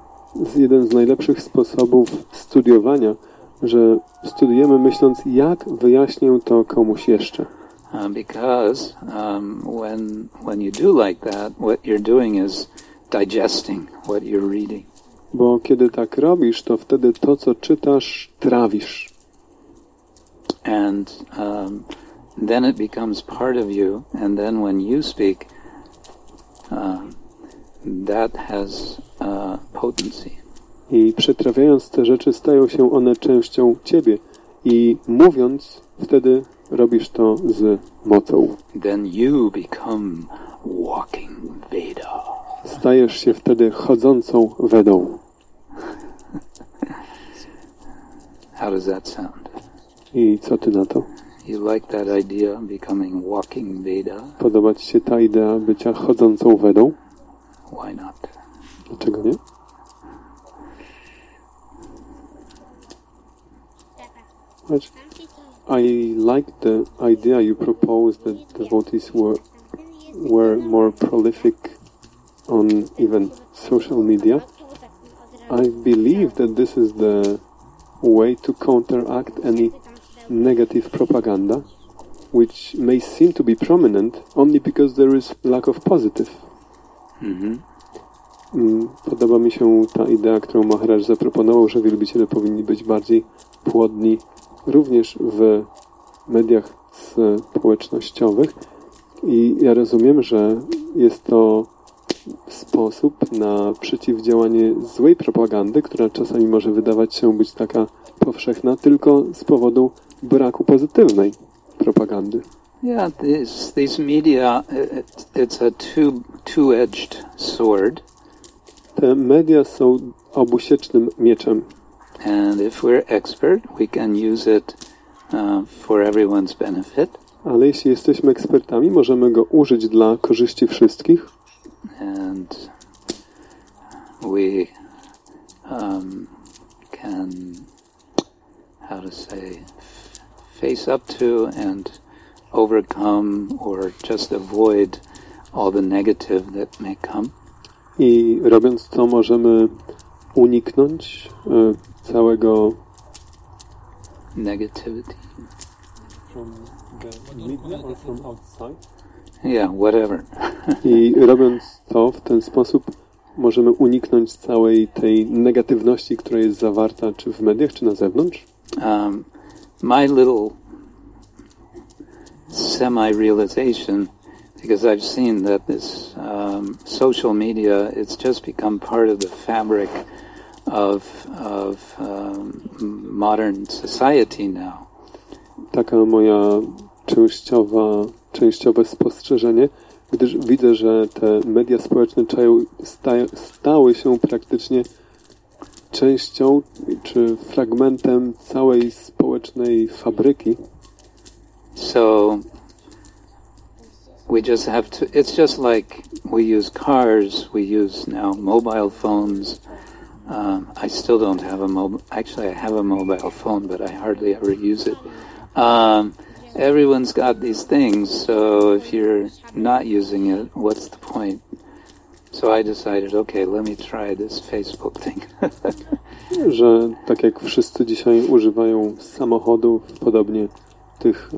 jeden z najlepszych sposobów studiowania, że studiujemy myśląc, jak wyjaśnię to komuś jeszcze.
Uh, because um, when when you do like that, what you're doing is digesting what you're reading.
Bo kiedy tak robisz, to wtedy to, co czytasz, trawisz.
and um, then it becomes part of you, and then when you speak, um, that has uh, potency.
I przetrawiając te rzeczy, stają się one częścią ciebie. I mówiąc, wtedy robisz to z mocą.
Then you become walking Veda.
Stajesz się wtedy chodzącą Wedą.
How does that sound?
I co ty na to?
You like that idea of becoming walking Veda?
Podoba ci się ta idea bycia chodzącą Wedą?
Why not?
Dlaczego nie? Chodź. I like the idea you proposed that devotees were were more prolific on even social media. I believe that this is the way to counteract any negative propaganda, which may seem to be prominent only because there is lack of positive.
Hmm
Mm, Podoba mi się ta idea, którą Maharaj zaproponował, że wielbiciele powinni być bardziej płodni również w mediach społecznościowych. I ja rozumiem, że jest to sposób na przeciwdziałanie złej propagandy, która czasami może wydawać się być taka powszechna tylko z powodu braku pozytywnej propagandy.
Yeah, these these media, it, it's a two two-edged sword.
Te media są obusiecznym mieczem.
And if we're expert, we can use it uh, for everyone's benefit.
Ale jeśli jesteśmy ekspertami, możemy go użyć dla korzyści wszystkich
And we um, can, how to say, face up to and overcome or just avoid all the negative that may come.
i robiąc to możemy uniknąć e, całego
Negativity.
from the media or from outside.
Yeah, whatever.
I robiąc to w ten sposób możemy uniknąć całej tej negatywności, która jest zawarta czy w mediach, czy na zewnątrz.
um, my little semi-realization, because I've seen that this um, social media, it's just become part of the fabric of of um, modern society now.
Taka moja częściowa, częściowe spostrzeżenie, gdyż widzę, że te media społeczne stały się praktycznie częścią czy fragmentem całej społecznej fabryki.
So we just have to. It's just like we use cars. We use now mobile phones. Um, I still don't have a mobile. Actually, I have a mobile phone, but I hardly ever use it. Um, everyone's got these things, so if you're not using it, what's the point? So I decided, okay, let me try this Facebook thing.
że tak jak wszyscy dzisiaj używają samochodów, podobnie tych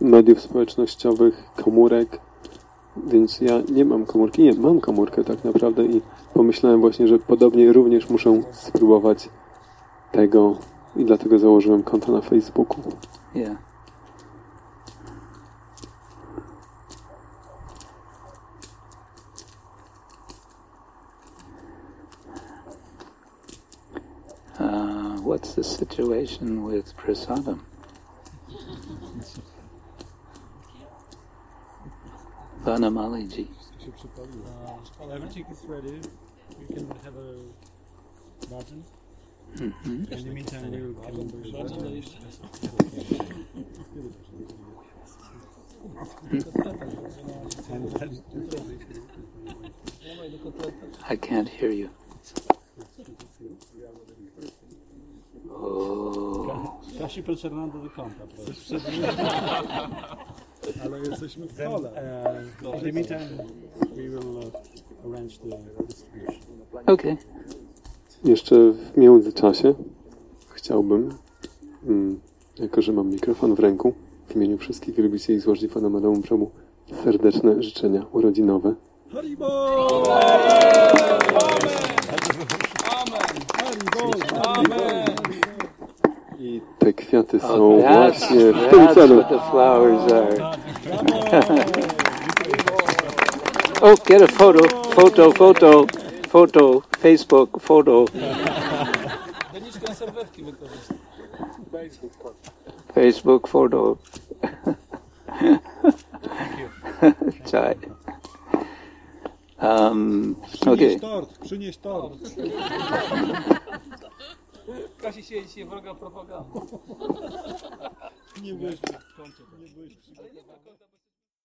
e, mediów społecznościowych, komórek, więc ja nie mam komórki, nie, mam komórkę tak naprawdę i pomyślałem właśnie, że podobnie również muszę spróbować tego i dlatego założyłem konto na Facebooku.
yeah. Uh, what's the situation with prasadam? Vanamaliji.
Uh, everything is ready. We can have a button.
hmm
In the meantime, we will
I can't hear you. Oh,
Kasi potrzebna do kąta, proszę.
Ale jesteśmy w kole.
uh, in the meantime, we will uh, arrange the distribution.
okay.
Jeszcze w międzyczasie chciałbym, mm, jako że mam mikrofon w ręku, w imieniu wszystkich wielbicieli złożyć fenomenalnemu przomu serdeczne życzenia urodzinowe. I te kwiaty są właśnie w tym
that's
celu.
what the flowers are. oh, get a photo, photo, photo, photo, Facebook, photo.
Doniczka serwetki wykorzystaj.
Facebook photo. Chai. Um, okay.
tort, przynieś tort. Kasi się dzisiaj wroga propaganda. Nie byłeś. Nie byłeś przygotowany.